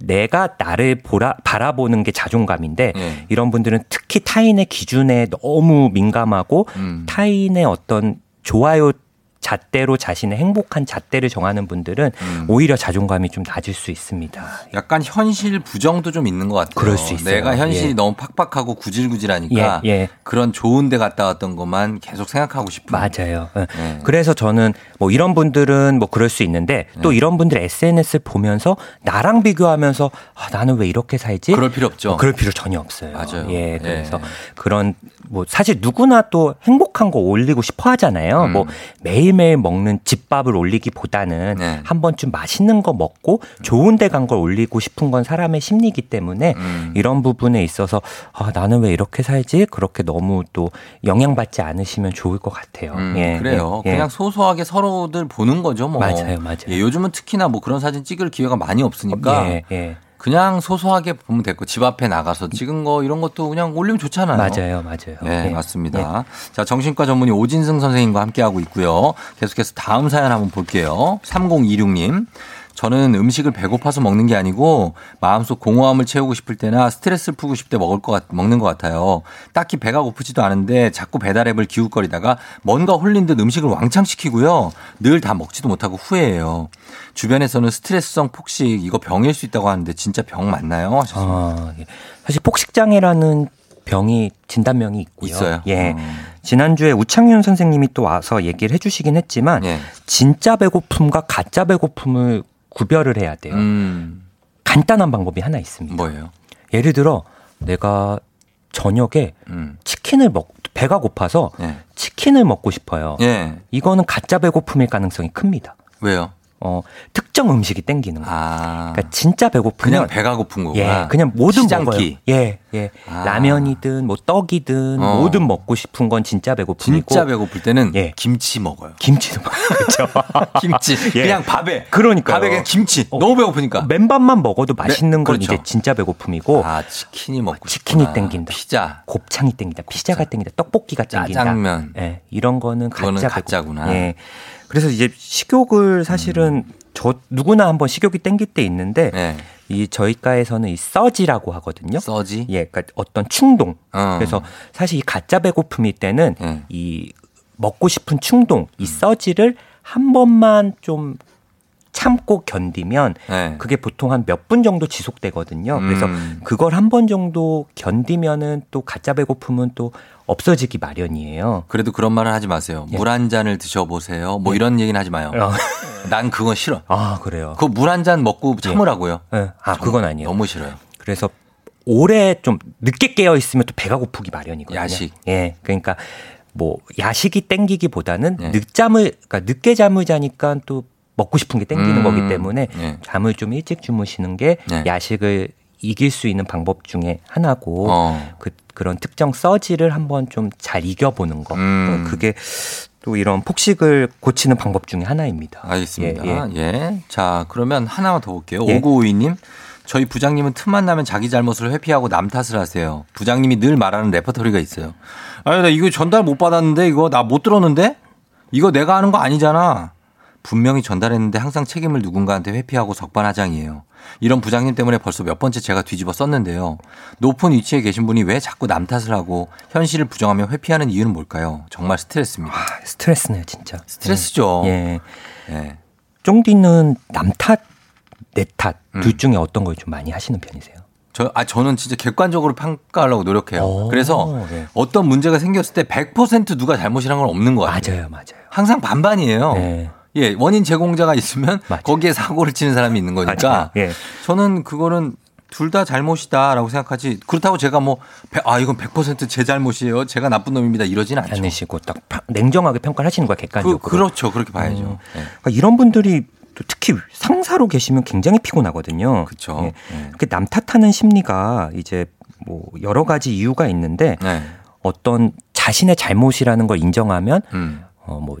S17: 내가 나를 보라, 바라보는 게 자존감인데
S1: 예.
S17: 이런 분들은 특히 타인의 기준에 너무 민감하고
S1: 음.
S17: 타인의 어떤 좋아요 잣대로 자신의 행복한 잣대를 정하는 분들은
S1: 음.
S17: 오히려 자존감이 좀 낮을 수 있습니다.
S1: 약간 현실 부정도 좀 있는 것 같아요.
S17: 그럴 수 있어요.
S1: 내가 현실이
S17: 예.
S1: 너무 팍팍하고 구질구질하니까
S17: 예, 예.
S1: 그런 좋은 데 갔다 왔던 것만 계속 생각하고 싶은.
S17: 맞아요. 예.
S1: 네.
S17: 그래서 저는 뭐 이런 분들은 뭐 그럴 수 있는데 또 이런 분들 SNS를 보면서 나랑 비교하면서 아, 나는 왜 이렇게 살지?
S1: 그럴 필요 없죠.
S17: 뭐 그럴 필요 전혀 없어요.
S1: 맞아요.
S17: 예, 그래서
S1: 예.
S17: 그런 뭐 사실 누구나 또 행복한 거 올리고 싶어 하잖아요.
S1: 음.
S17: 뭐 매일 매일 먹는 집밥을 올리기보다는
S1: 네.
S17: 한 번쯤 맛있는 거 먹고 좋은 데 간 걸 올리고 싶은 건 사람의 심리이기 때문에
S1: 음.
S17: 이런 부분에 있어서 아, 나는 왜 이렇게 살지? 그렇게 너무 또 영향받지 않으시면 좋을 것 같아요.
S1: 음,
S17: 예,
S1: 그래요.
S17: 예, 예.
S1: 그냥 소소하게 서로들 보는 거죠, 뭐.
S17: 맞아요, 맞아요.
S1: 예, 요즘은 특히나 뭐 그런 사진 찍을 기회가 많이 없으니까
S17: 예, 예.
S1: 그냥 소소하게 보면 됐고 집 앞에 나가서 찍은 거 이런 것도 그냥 올리면 좋잖아요.
S17: 맞아요, 맞아요.
S1: 네,
S17: 예.
S1: 맞습니다. 자, 정신과 전문의 오진승 선생님과 함께 하고 있고요. 계속해서 다음 사연 한번 볼게요. 3026님. 저는 음식을 배고파서 먹는 게 아니고 마음속 공허함을 채우고 싶을 때나 스트레스를 풀고 싶을 때 먹을 것 같, 먹는 것 같아요. 딱히 배가 고프지도 않은데 자꾸 배달앱을 기웃거리다가 뭔가 홀린 듯 음식을 왕창 시키고요. 늘 다 먹지도 못하고 후회해요. 주변에서는 스트레스성 폭식 이거 병일 수 있다고 하는데 진짜 병 맞나요? 하셨습니다.
S17: 아, 예. 사실 폭식장애라는 병이 진단명이 있고요.
S1: 있어요? 어.
S17: 예. 지난주에 우창윤 선생님이 또 와서 얘기를 해주시긴 했지만
S1: 예.
S17: 진짜 배고픔과 가짜 배고픔을 구별을 해야 돼요.
S1: 음.
S17: 간단한 방법이 하나 있습니다.
S1: 뭐예요?
S17: 예를 들어 내가 저녁에
S1: 음.
S17: 치킨을 먹 배가 고파서
S1: 예.
S17: 치킨을 먹고 싶어요.
S1: 예.
S17: 이거는 가짜 배고픔일 가능성이 큽니다.
S1: 왜요?
S17: 어, 특정 음식이 땡기는 거예요.
S1: 아.
S17: 그러니까 진짜 배고프면
S1: 그냥 배가 고픈 거구나.
S17: 예, 그냥 뭐든
S1: 시장기.
S17: 먹어요. 예, 예.
S1: 아.
S17: 라면이든 뭐 떡이든
S1: 어.
S17: 뭐든 먹고 싶은 건 진짜 배고픔이고.
S1: 진짜 배고플 때는
S17: 예.
S1: 김치 먹어요.
S17: 김치도 먹어요. *laughs* 그렇죠.
S1: 김치. *laughs*
S17: 예.
S1: 그냥 밥에.
S17: 그러니까요.
S1: 밥에 그냥 김치. 너무 배고프니까.
S17: 맨밥만 먹어도 맛있는 건
S1: 그렇죠.
S17: 이제 진짜 배고픔이고.
S1: 아, 치킨이 먹고
S17: 치킨이
S1: 싶구나.
S17: 땡긴다.
S1: 피자.
S17: 곱창이 땡긴다. 피자가 땡긴다. 떡볶이가 땡긴다.
S1: 짜장면.
S17: 예, 이런 거는 가짜
S1: 가짜구나.
S17: 예. 그래서 이제 식욕을 사실은
S1: 음.
S17: 저 누구나 한번 식욕이 땡길 때 있는데
S1: 네.
S17: 이 저희과에서는 이 서지라고 하거든요.
S1: 써지.
S17: 예, 그러니까 어떤 충동.
S1: 어.
S17: 그래서 사실 이 가짜 배고픔일 때는
S1: 네.
S17: 이 먹고 싶은 충동,
S1: 음.
S17: 이 서지를 한 번만 좀 참고 견디면
S1: 네.
S17: 그게 보통 한 몇 분 정도 지속되거든요. 그래서
S1: 음.
S17: 그걸 한 번 정도 견디면은 또 가짜 배고픔은 또 없어지기 마련이에요.
S1: 그래도 그런 말을 하지 마세요.
S17: 예.
S1: 물한 잔을 드셔보세요. 뭐 이런 얘기는 하지 마요.
S17: 어.
S1: 난 그건 싫어.
S17: 아, 그래요.
S1: 그 물 한 잔 먹고 참으라고요.
S17: 예. 아, 그건 아니에요.
S1: 너무 싫어요.
S17: 그래서 오래 좀 늦게 깨어 있으면 또 배가 고프기 마련이거든요.
S1: 야식.
S17: 예. 그러니까 뭐 야식이 땡기기보다는
S1: 네.
S17: 늦잠을 그러니까 늦게 잠을 자니까 또 먹고 싶은 게 땡기는
S1: 음,
S17: 거기 때문에
S1: 네.
S17: 잠을 좀 일찍 주무시는 게
S1: 네.
S17: 야식을 이길 수 있는 방법 중에 하나고
S1: 어.
S17: 그 그런 특정 서지를 한번 좀 잘 이겨보는 거
S1: 음.
S17: 어, 그게 또 이런 폭식을 고치는 방법 중에 하나입니다.
S1: 알겠습니다.
S17: 예,
S1: 예,
S17: 예.
S1: 자, 그러면 하나만 더 볼게요.
S17: 예.
S1: 5952님. 저희 부장님은 틈만 나면 자기 잘못을 회피하고 남 탓을 하세요. 부장님이 늘 말하는 레퍼토리가 있어요. 아니, 나 이거 전달 못 받았는데, 이거 나 못 들었는데? 이거 내가 하는 거 아니잖아. 분명히 전달했는데 항상 책임을 누군가한테 회피하고 적반하장이에요. 이런 부장님 때문에 벌써 몇 번째 제가 뒤집어 썼는데요. 높은 위치에 계신 분이 왜 자꾸 남 탓을 하고 현실을 부정하며 회피하는 이유는 뭘까요? 정말 스트레스입니다.
S17: 스트레스네요, 진짜.
S1: 스트레스죠.
S17: 예.
S1: 예.
S17: 쫑디는 남 탓, 내 탓
S1: 음.
S17: 둘 중에 어떤 걸 좀 많이 하시는 편이세요?
S1: 저, 아, 저는 진짜 객관적으로 평가하려고 노력해요.
S17: 오,
S1: 그래서
S17: 네.
S1: 어떤 문제가 생겼을 때 100% 누가 잘못이란 건 없는 것 같아요.
S17: 맞아요, 맞아요.
S1: 항상 반반이에요.
S17: 네.
S1: 예, 원인 제공자가 있으면 *laughs*
S17: 맞아요.
S1: 거기에 사고를 치는 사람이 있는 거니까.
S17: 예.
S1: 저는 그거는 둘 다 잘못이다라고 생각하지. 그렇다고 제가 뭐, 백- 아, 이건 100%제 잘못이에요. 제가 나쁜 놈입니다. 이러진 않죠.
S17: 않으시고 딱 파- 냉정하게 평가를 하시는 거야,
S1: 그,
S17: 객관적으로.
S1: 그 렇죠. 그렇게 봐야죠.
S17: 음.
S1: 예.
S17: 그러니까 이런 분들이 또 특히 상사로 계시면 굉장히 피곤하거든요.
S1: 그쵸.
S17: 예.
S1: 예.
S17: 그남 탓하는 심리가 이제 뭐 여러 가지 이유가 있는데
S1: 네.
S17: 어떤 자신의 잘못이라는 걸 인정하면
S1: 음.
S17: 어뭐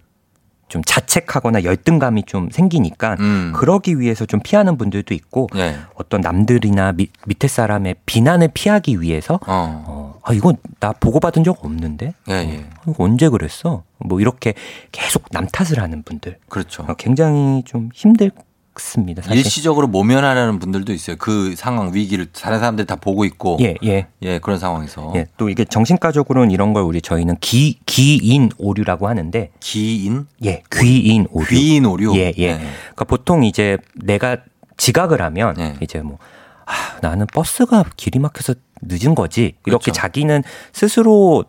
S17: 좀 자책하거나 열등감이 좀 생기니까
S1: 음.
S17: 그러기 위해서 좀 피하는 분들도 있고
S1: 예.
S17: 어떤 남들이나 밑, 밑에 사람의 비난을 피하기 위해서
S1: 어.
S17: 어, 아 이건 나 보고받은 적 없는데
S1: 예, 예.
S17: 어, 이거 언제 그랬어? 뭐 이렇게 계속 남 탓을 하는 분들
S1: 그렇죠.
S17: 어, 굉장히 좀 힘들 습니다. 사실.
S1: 일시적으로 모면하려는 분들도 있어요. 그 상황 위기를 다른 사람들이 다 보고 있고
S17: 예, 예.
S1: 예, 그런 상황에서
S17: 예, 또 이게 정신과적으로는 이런 걸 우리 저희는 기 기인 오류라고 하는데
S1: 기인
S17: 예, 귀인 오류.
S1: 귀인 오류.
S17: 예, 예.
S1: 네.
S17: 그러니까 보통 이제 내가 지각을 하면
S1: 네.
S17: 이제 뭐 아, 나는 버스가 길이 막혀서 늦은 거지. 이렇게
S1: 그렇죠.
S17: 자기는 스스로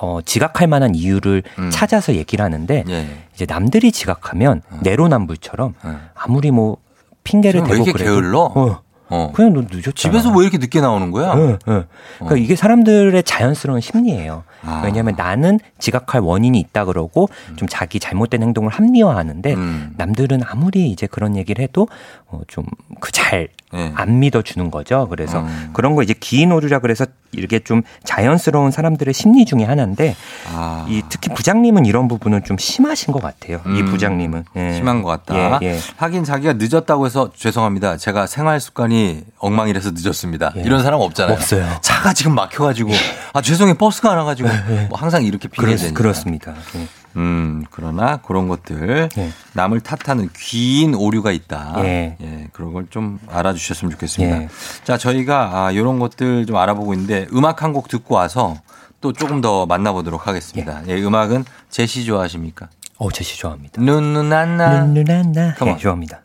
S17: 어, 지각할 만한 이유를
S1: 음.
S17: 찾아서 얘기를 하는데
S1: 예.
S17: 이제 남들이 지각하면 내로남불처럼
S1: 예.
S17: 아무리 뭐 핑계를
S1: 왜
S17: 대고 그래도
S1: 게을러?
S17: 어,
S1: 어.
S17: 그냥 너 늦었잖아.
S1: 집에서 왜 이렇게 늦게 나오는 거야?
S17: 예, 예. 그러니까 이게 사람들의 자연스러운 심리예요.
S1: 아.
S17: 왜냐하면 나는 지각할 원인이 있다 그러고 좀 자기 잘못된 행동을 합리화하는데
S1: 음.
S17: 남들은 아무리 이제 그런 얘기를 해도 어, 좀그 잘 안
S1: 예.
S17: 믿어주는 거죠. 그래서
S1: 음.
S17: 그런 거 이제 기인 오류라 그래서 이게 좀 자연스러운 사람들의 심리 중에 하나인데
S1: 아.
S17: 이 특히 부장님은 이런 부분은 좀 심하신 것 같아요. 이
S1: 음.
S17: 부장님은 예.
S1: 심한 것 같다.
S17: 예, 예.
S1: 하긴 자기가 늦었다고 해서 죄송합니다. 제가 생활 습관이 엉망이라서 늦었습니다.
S17: 예.
S1: 이런 사람 없잖아요.
S17: 없어요.
S1: 차가 지금 막혀가지고 아 죄송해요 버스가 안 와가지고 뭐 항상 이렇게 핑계 대니까.
S17: 그렇습니다. 예.
S1: 음, 그러나 그런 것들 남을 탓하는 긴 오류가 있다.
S17: 예.
S1: 예, 그런 걸 좀 알아주셨으면 좋겠습니다.
S17: 예.
S1: 자, 저희가 아, 이런 것들 좀 알아보고 있는데 음악 한 곡 듣고 와서 또 조금 더 만나보도록 하겠습니다. 예, 음악은 제시 좋아하십니까?
S17: 어, 제시 좋아합니다.
S1: Come on.
S17: 예, 좋아합니다.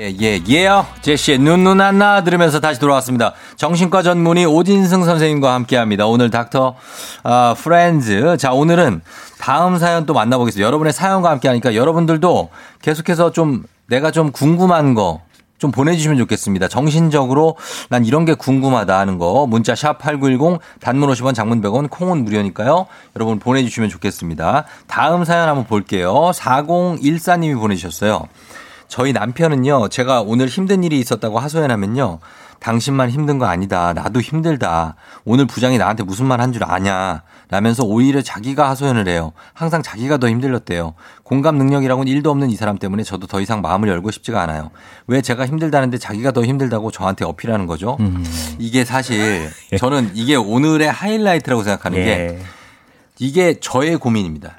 S1: 예, 예, 예요. 제시의 눈누난나 들으면서 다시 돌아왔습니다. 정신과 전문의 오진승 선생님과 함께 합니다. 오늘 닥터, 아, 프렌즈. 자, 오늘은 다음 사연 또 만나보겠습니다. 여러분의 사연과 함께 하니까 여러분들도 계속해서 좀 내가 좀 궁금한 거 좀 보내주시면 좋겠습니다. 정신적으로 난 이런 게 궁금하다 하는 거 문자 샵 8910 단문 50원 장문 100원 콩은 무료니까요. 여러분 보내주시면 좋겠습니다. 다음 사연 한번 볼게요. 4014님이 보내주셨어요. 저희 남편은요, 제가 오늘 힘든 일이 있었다고 하소연하면요, 당신만 힘든 거 아니다. 나도 힘들다. 오늘 부장이 나한테 무슨 말 한 줄 아냐. 라면서 오히려 자기가 하소연을 해요. 항상 자기가 더 힘들었대요. 공감 능력이라고는 일도 없는 이 사람 때문에 저도 더 이상 마음을 열고 싶지가 않아요. 왜 제가 힘들다는데 자기가 더 힘들다고 저한테 어필하는 거죠? 이게 사실 저는 이게 오늘의 하이라이트라고 생각하는 게
S17: 예.
S1: 이게 저의 고민입니다.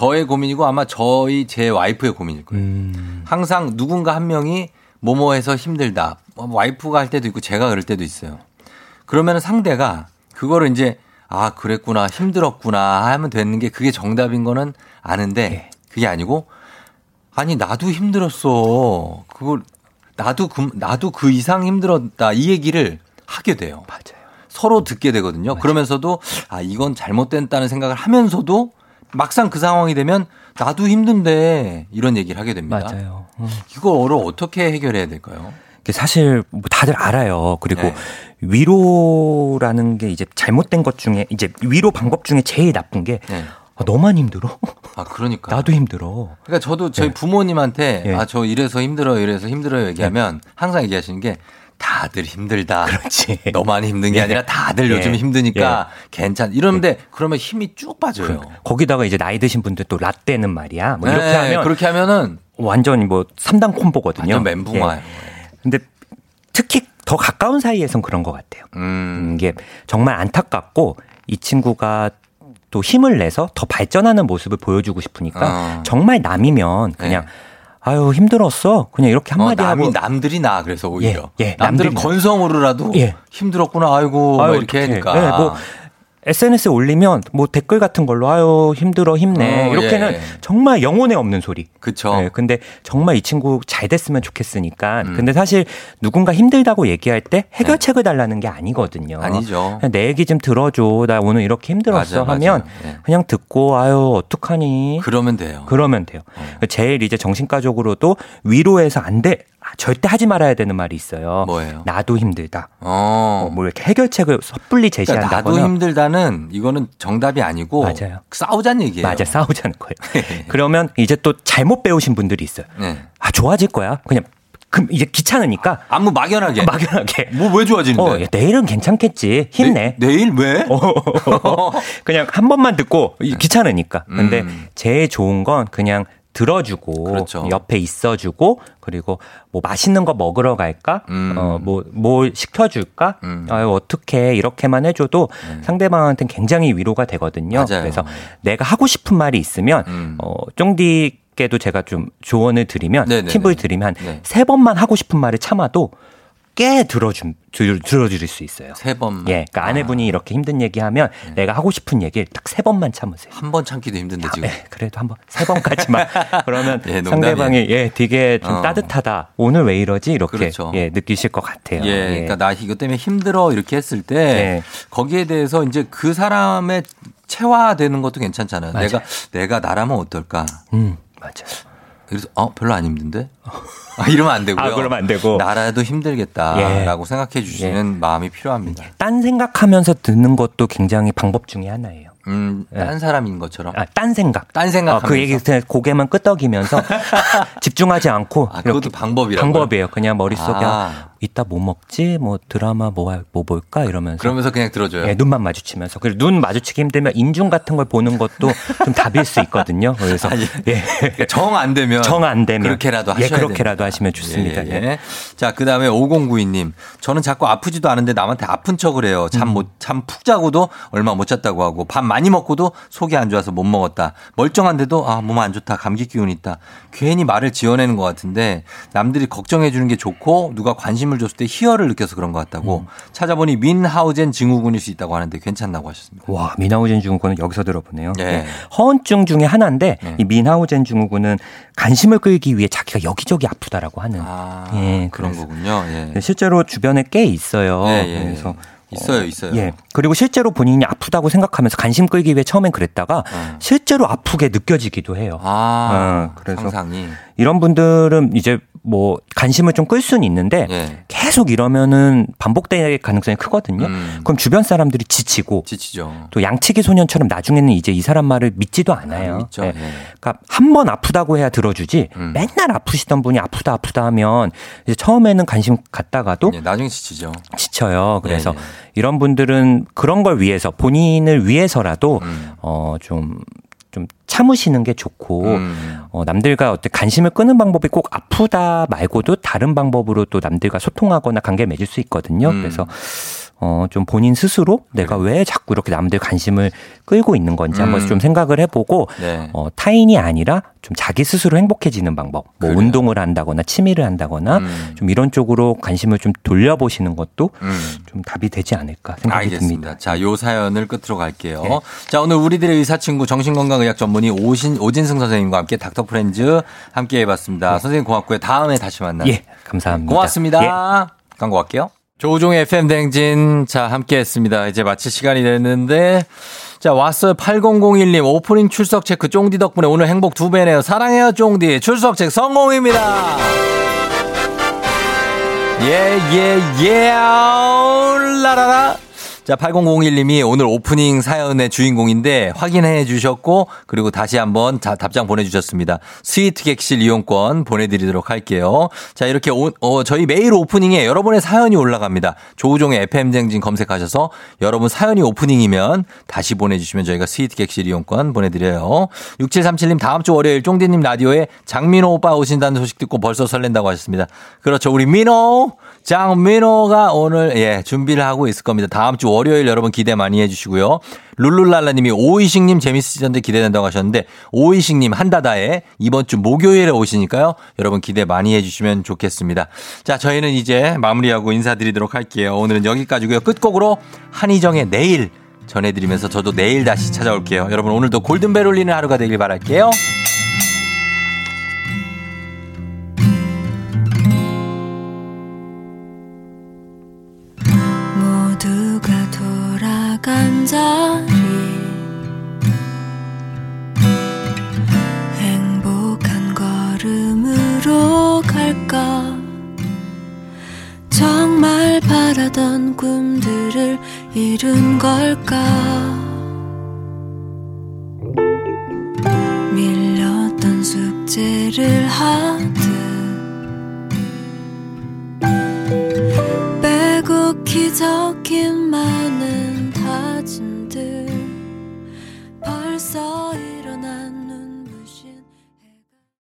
S1: 저의 고민이고 아마 저희 제 와이프의 고민일 거예요.
S17: 음.
S1: 항상 누군가 한 명이 뭐뭐해서 힘들다. 뭐 와이프가 할 때도 있고 제가 그럴 때도 있어요. 그러면 상대가 그거를 이제 아 그랬구나 힘들었구나 하면 되는 게 그게 정답인 거는 아는데 그게 아니고 아니 나도 힘들었어. 그걸 나도 그 나도 그 이상 힘들었다 이 얘기를 하게 돼요.
S17: 맞아요.
S1: 서로 듣게 되거든요. 그러면서도 아 이건 잘못됐다는 생각을 하면서도 막상 그 상황이 되면 나도 힘든데 이런 얘기를 하게 됩니다.
S17: 맞아요.
S1: 이거를 어떻게 해결해야 될까요?
S17: 사실 뭐 다들 알아요. 그리고
S1: 네.
S17: 위로라는 게 이제 잘못된 것 중에 이제 위로 방법 중에 제일 나쁜 게
S1: 네.
S17: 아, 너만 힘들어?
S1: 아 그러니까
S17: 나도 힘들어.
S1: 그러니까 저도 저희
S17: 네.
S1: 부모님한테
S17: 예.
S1: 아저 이래서 힘들어요 이래서 힘들어요 얘기하면 항상 얘기하시는 게 다들 힘들다.
S17: 그렇지. *laughs*
S1: 너만 힘든 게
S17: 예.
S1: 아니라 다들
S17: 예.
S1: 요즘 힘드니까 괜찮. 이러는데 그러면 힘이 쭉 빠져요.
S17: 거기다가 이제 나이 드신 분들 또 라떼는 말이야. 뭐 이렇게
S1: 네,
S17: 하면
S1: 그렇게 하면은
S17: 완전 뭐 3단 콤보거든요.
S1: 완전 멘붕 와요.
S17: 예. 근데 특히 더 가까운 사이에선 그런 것 같아요.
S1: 음.
S17: 이게 정말 안타깝고 이 친구가 또 힘을 내서 더 발전하는 모습을 보여주고 싶으니까
S1: 어.
S17: 정말 남이면 그냥 아유 힘들었어 그냥 이렇게
S1: 네. 어,
S17: 한마디
S1: 남이
S17: 하고
S1: 남들이 나 그래서 오히려
S17: 예, 예,
S1: 남들은. 건성으로라도
S17: 예.
S1: 힘들었구나 아이고 막
S17: 아유,
S1: 이렇게
S17: 어떡해.
S1: 하니까
S17: 예, 뭐 SNS에 올리면 뭐 댓글 같은 걸로 아유 힘들어 힘내
S1: 어,
S17: 이렇게는
S1: 예.
S17: 정말 영혼에 없는 소리.
S1: 그쵸.
S17: 예, 근데 정말 이 친구 잘 됐으면 좋겠으니까.
S1: 음.
S17: 근데 사실 누군가 힘들다고 얘기할 때 해결책을 달라는 게 아니거든요.
S1: 네. 아니죠.
S17: 그냥 내 얘기 좀 들어줘. 나 오늘 이렇게 힘들었어
S1: 맞아,
S17: 하면
S1: 맞아. 예.
S17: 그냥 듣고 아유 어떡하니.
S1: 그러면 돼요.
S17: 그러면 돼요. 제일 이제 정신과적으로도 위로해서 안 돼. 아, 절대 하지 말아야 되는 말이 있어요.
S1: 뭐예요?
S17: 나도 힘들다.
S1: 어.
S17: 어, 뭐 이렇게 해결책을 섣불리
S1: 그러니까
S17: 제시한다거나.
S1: 나도 힘들다는 이거는 정답이 아니고
S17: 맞아요.
S1: 싸우자는 얘기예요.
S17: 맞아 싸우자는 거예요. *laughs* 그러면 이제 또 잘못 배우신 분들이 있어요.
S1: 네.
S17: 아 좋아질 거야. 그냥 그럼 이제 귀찮으니까
S1: 아무 막연하게
S17: 막연하게
S1: 뭐 왜 좋아지는데?
S17: 어, 야, 내일은 괜찮겠지. 힘내.
S1: 내, 일 왜? *laughs*
S17: 그냥 한 번만 듣고 이- 귀찮으니까. 근데
S1: 음.
S17: 제일 좋은 건 그냥 들어주고
S1: 그렇죠.
S17: 옆에 있어주고 그리고 뭐 맛있는 거 먹으러 갈까?
S1: 음.
S17: 어뭐 뭘 시켜줄까? 아유 어떻게 이렇게만 해줘도 상대방한테는 굉장히 위로가 되거든요.
S1: 네. 맞아요.
S17: 그래서 내가 하고 싶은 말이 있으면
S1: 음.
S17: 어 쫑디께도 제가 좀 조언을 드리면
S1: 네네네.
S17: 팁을 드리면
S1: 네.
S17: 한세 번만 하고 싶은 말을 참아도 꽤 들어준 들, 들어줄 수 있어요.
S1: 세 번만.
S17: 예, 그러니까 아내분이 이렇게 힘든 얘기하면 내가 하고 싶은 얘기를 딱 세 번만 참으세요.
S1: 한 번 참기도 힘든데 지금.
S17: 예, 그래도 한 번 세 번까지만 *laughs* 그러면
S1: 예.
S17: 상대방이 예, 되게 좀
S1: 어.
S17: 따뜻하다. 오늘 왜 이러지? 이렇게
S1: 그렇죠.
S17: 예, 느끼실 것 같아요.
S1: 예, 그러니까 나 이것 때문에 힘들어 이렇게 했을 때
S17: 네.
S1: 거기에 대해서 이제 그 사람의 체화되는 것도 괜찮잖아요.
S17: 맞아요.
S1: 내가 내가 나라면 어떨까?
S17: 음, 맞아.
S1: 그래서 어 별로 안 힘든데? 아, 이러면 안 되고요.
S17: 아, 그러면 안 되고.
S1: 나라도 힘들겠다라고
S17: 예.
S1: 생각해 주시는 마음이 필요합니다.
S17: 딴 생각하면서 듣는 것도 굉장히 방법 중에 하나예요.
S1: 음, 딴 사람인 것처럼.
S17: 아, 딴 생각.
S1: 딴 생각하면서.
S17: 어, 그 얘기 그냥 고개만 끄덕이면서 *laughs* 집중하지 않고
S1: 아, 그것도 방법이라고요?
S17: 방법이에요. 그냥 머릿속에
S1: 아.
S17: 이따 뭐 먹지? 뭐 드라마 뭐, 할- 뭐 볼까? 이러면서
S1: 그러면서 그냥 들어줘요.
S17: 예, 눈만 마주치면서. 그리고 눈 마주치기 힘들면 인중 같은 걸 보는 것도 좀 답일 수 있거든요. 그래서
S1: 아니,
S17: 예.
S1: 정 안 되면
S17: 정 안 되면
S1: 그렇게라도
S17: 예,
S1: 하셔야
S17: 그렇게라도
S1: 됩니다.
S17: 하시면 좋습니다.
S1: 예, 예. 자, 그 다음에 5092님. 저는 자꾸 아프지도 않은데 남한테 아픈 척을 해요.
S17: 음.
S1: 잠못 잠 푹 자고도 얼마 못 잤다고 하고 밥 많이 먹고도 속이 안 좋아서 못 먹었다. 멀쩡한데도 아, 몸 안 좋다. 감기 기운 있다. 괜히 말을 지어내는 것 같은데 남들이 걱정해 주는 게 좋고 누가 관심 을 줬을 때 희열을 느껴서 그런 것 같다고 찾아보니 민하우젠 증후군일 수 있다고 하는데 괜찮다고 하셨습니다.
S17: 와, 미나우젠 증후군은 여기서 들어보네요.
S1: 네.
S17: 네. 허언증 중에 하나인데 이 미나우젠 증후군은 관심을 끌기 위해 자기가 여기저기 아프다라고 하는 예,
S1: 그런 거군요. 예.
S17: 실제로 주변에 꽤 있어요.
S1: 예, 예,
S17: 그래서
S1: 있어요, 있어요.
S17: 예. 그리고 실제로 본인이 아프다고 생각하면서 관심 끌기 위해 처음엔 그랬다가 실제로 아프게 느껴지기도 해요.
S1: 아,
S17: 어, 그래서
S1: 상상이.
S17: 이런 분들은 이제 뭐 관심을 좀 끌 수는 있는데
S1: 예.
S17: 계속 이러면은 반복될 가능성이 크거든요.
S1: 음.
S17: 그럼 주변 사람들이 지치고
S1: 지치죠.
S17: 또 양치기 소년처럼 나중에는 이제 이 사람 말을 믿지도 않아요.
S1: 믿죠.
S17: 예.
S1: 예.
S17: 그러니까 한 번 아프다고 해야 들어주지
S1: 음.
S17: 맨날 아프시던 분이 아프다 아프다 하면 이제 처음에는 관심 갖다가도
S1: 예, 나중에 지치죠.
S17: 지쳐요. 그래서
S1: 네, 네.
S17: 이런 분들은 그런 걸 위해서 본인을 위해서라도
S1: 음.
S17: 어좀 좀 참으시는 게 좋고
S1: 음.
S17: 어, 남들과 어떤 관심을 끄는 방법이 꼭 아프다 말고도 다른 방법으로 또 남들과 소통하거나 관계 를 맺을 수 있거든요.
S1: 음.
S17: 그래서 어, 좀 본인 스스로 내가 왜 자꾸 이렇게 남들 관심을 끌고 있는 건지 한번
S1: 음.
S17: 좀 생각을 해보고
S1: 네.
S17: 어, 타인이 아니라 좀 자기 스스로 행복해지는 방법, 뭐 운동을 한다거나 취미를 한다거나
S1: 음.
S17: 좀 이런 쪽으로 관심을 좀 돌려보시는 것도
S1: 음.
S17: 좀 답이 되지 않을까 생각이 듭니다.
S1: 알겠습니다. 자, 요 사연을 끝으로 갈게요.
S17: 네.
S1: 자, 오늘 우리들의 의사친구 정신건강의학 전문의 오신, 오진승 선생님과 함께 닥터 프렌즈 함께 해봤습니다. 선생님 고맙고요. 다음에 다시 만나요.
S17: 예, 감사합니다.
S1: 고맙습니다.
S17: 예.
S1: 광고 갈게요. 조우종의 FM 댕진. 자, 함께 했습니다. 이제 마칠 시간이 됐는데. 자, 왔어요. 8001님. 오프닝 출석 체크 쫑디 덕분에 오늘 행복 두 배네요. 사랑해요, 쫑디. 출석 체크 성공입니다. 예, 예, 예. 라라라. 자, 8001님이 오늘 오프닝 사연의 주인공인데 확인해 주셨고 그리고 다시 한번 자, 답장 보내 주셨습니다. 스위트 객실 이용권 보내 드리도록 할게요. 자, 이렇게 오, 어, 저희 매일 오프닝에 여러분의 사연이 올라갑니다. 조우종의 FM쟁진 검색하셔서 여러분 사연이 오프닝이면 다시 보내 주시면 저희가 스위트 객실 이용권 보내 드려요. 6737님 다음 주 월요일 쫑디 님 라디오에 장민호 오빠 오신다는 소식 듣고 벌써 설렌다고 하셨습니다. 그렇죠. 우리 민호, 장민호가 오늘 예, 준비를 하고 있을 겁니다. 다음 주 월요일 여러분 기대 많이 해주시고요. 룰룰랄라님이 오이식님 재밌으시던데 기대된다고 하셨는데 오이식님 한다다에 이번 주 목요일에 오시니까요. 여러분 기대 많이 해주시면 좋겠습니다. 자, 저희는 이제 마무리하고 인사드리도록 할게요. 오늘은 여기까지고요. 끝곡으로 한희정의 내일 전해드리면서 저도 내일 다시 찾아올게요. 여러분 오늘도 골든벨 울리는 하루가 되길 바랄게요.
S19: 꿈들을 이룬 걸까? 밀렸던 숙제를 하듯 빼곡히 말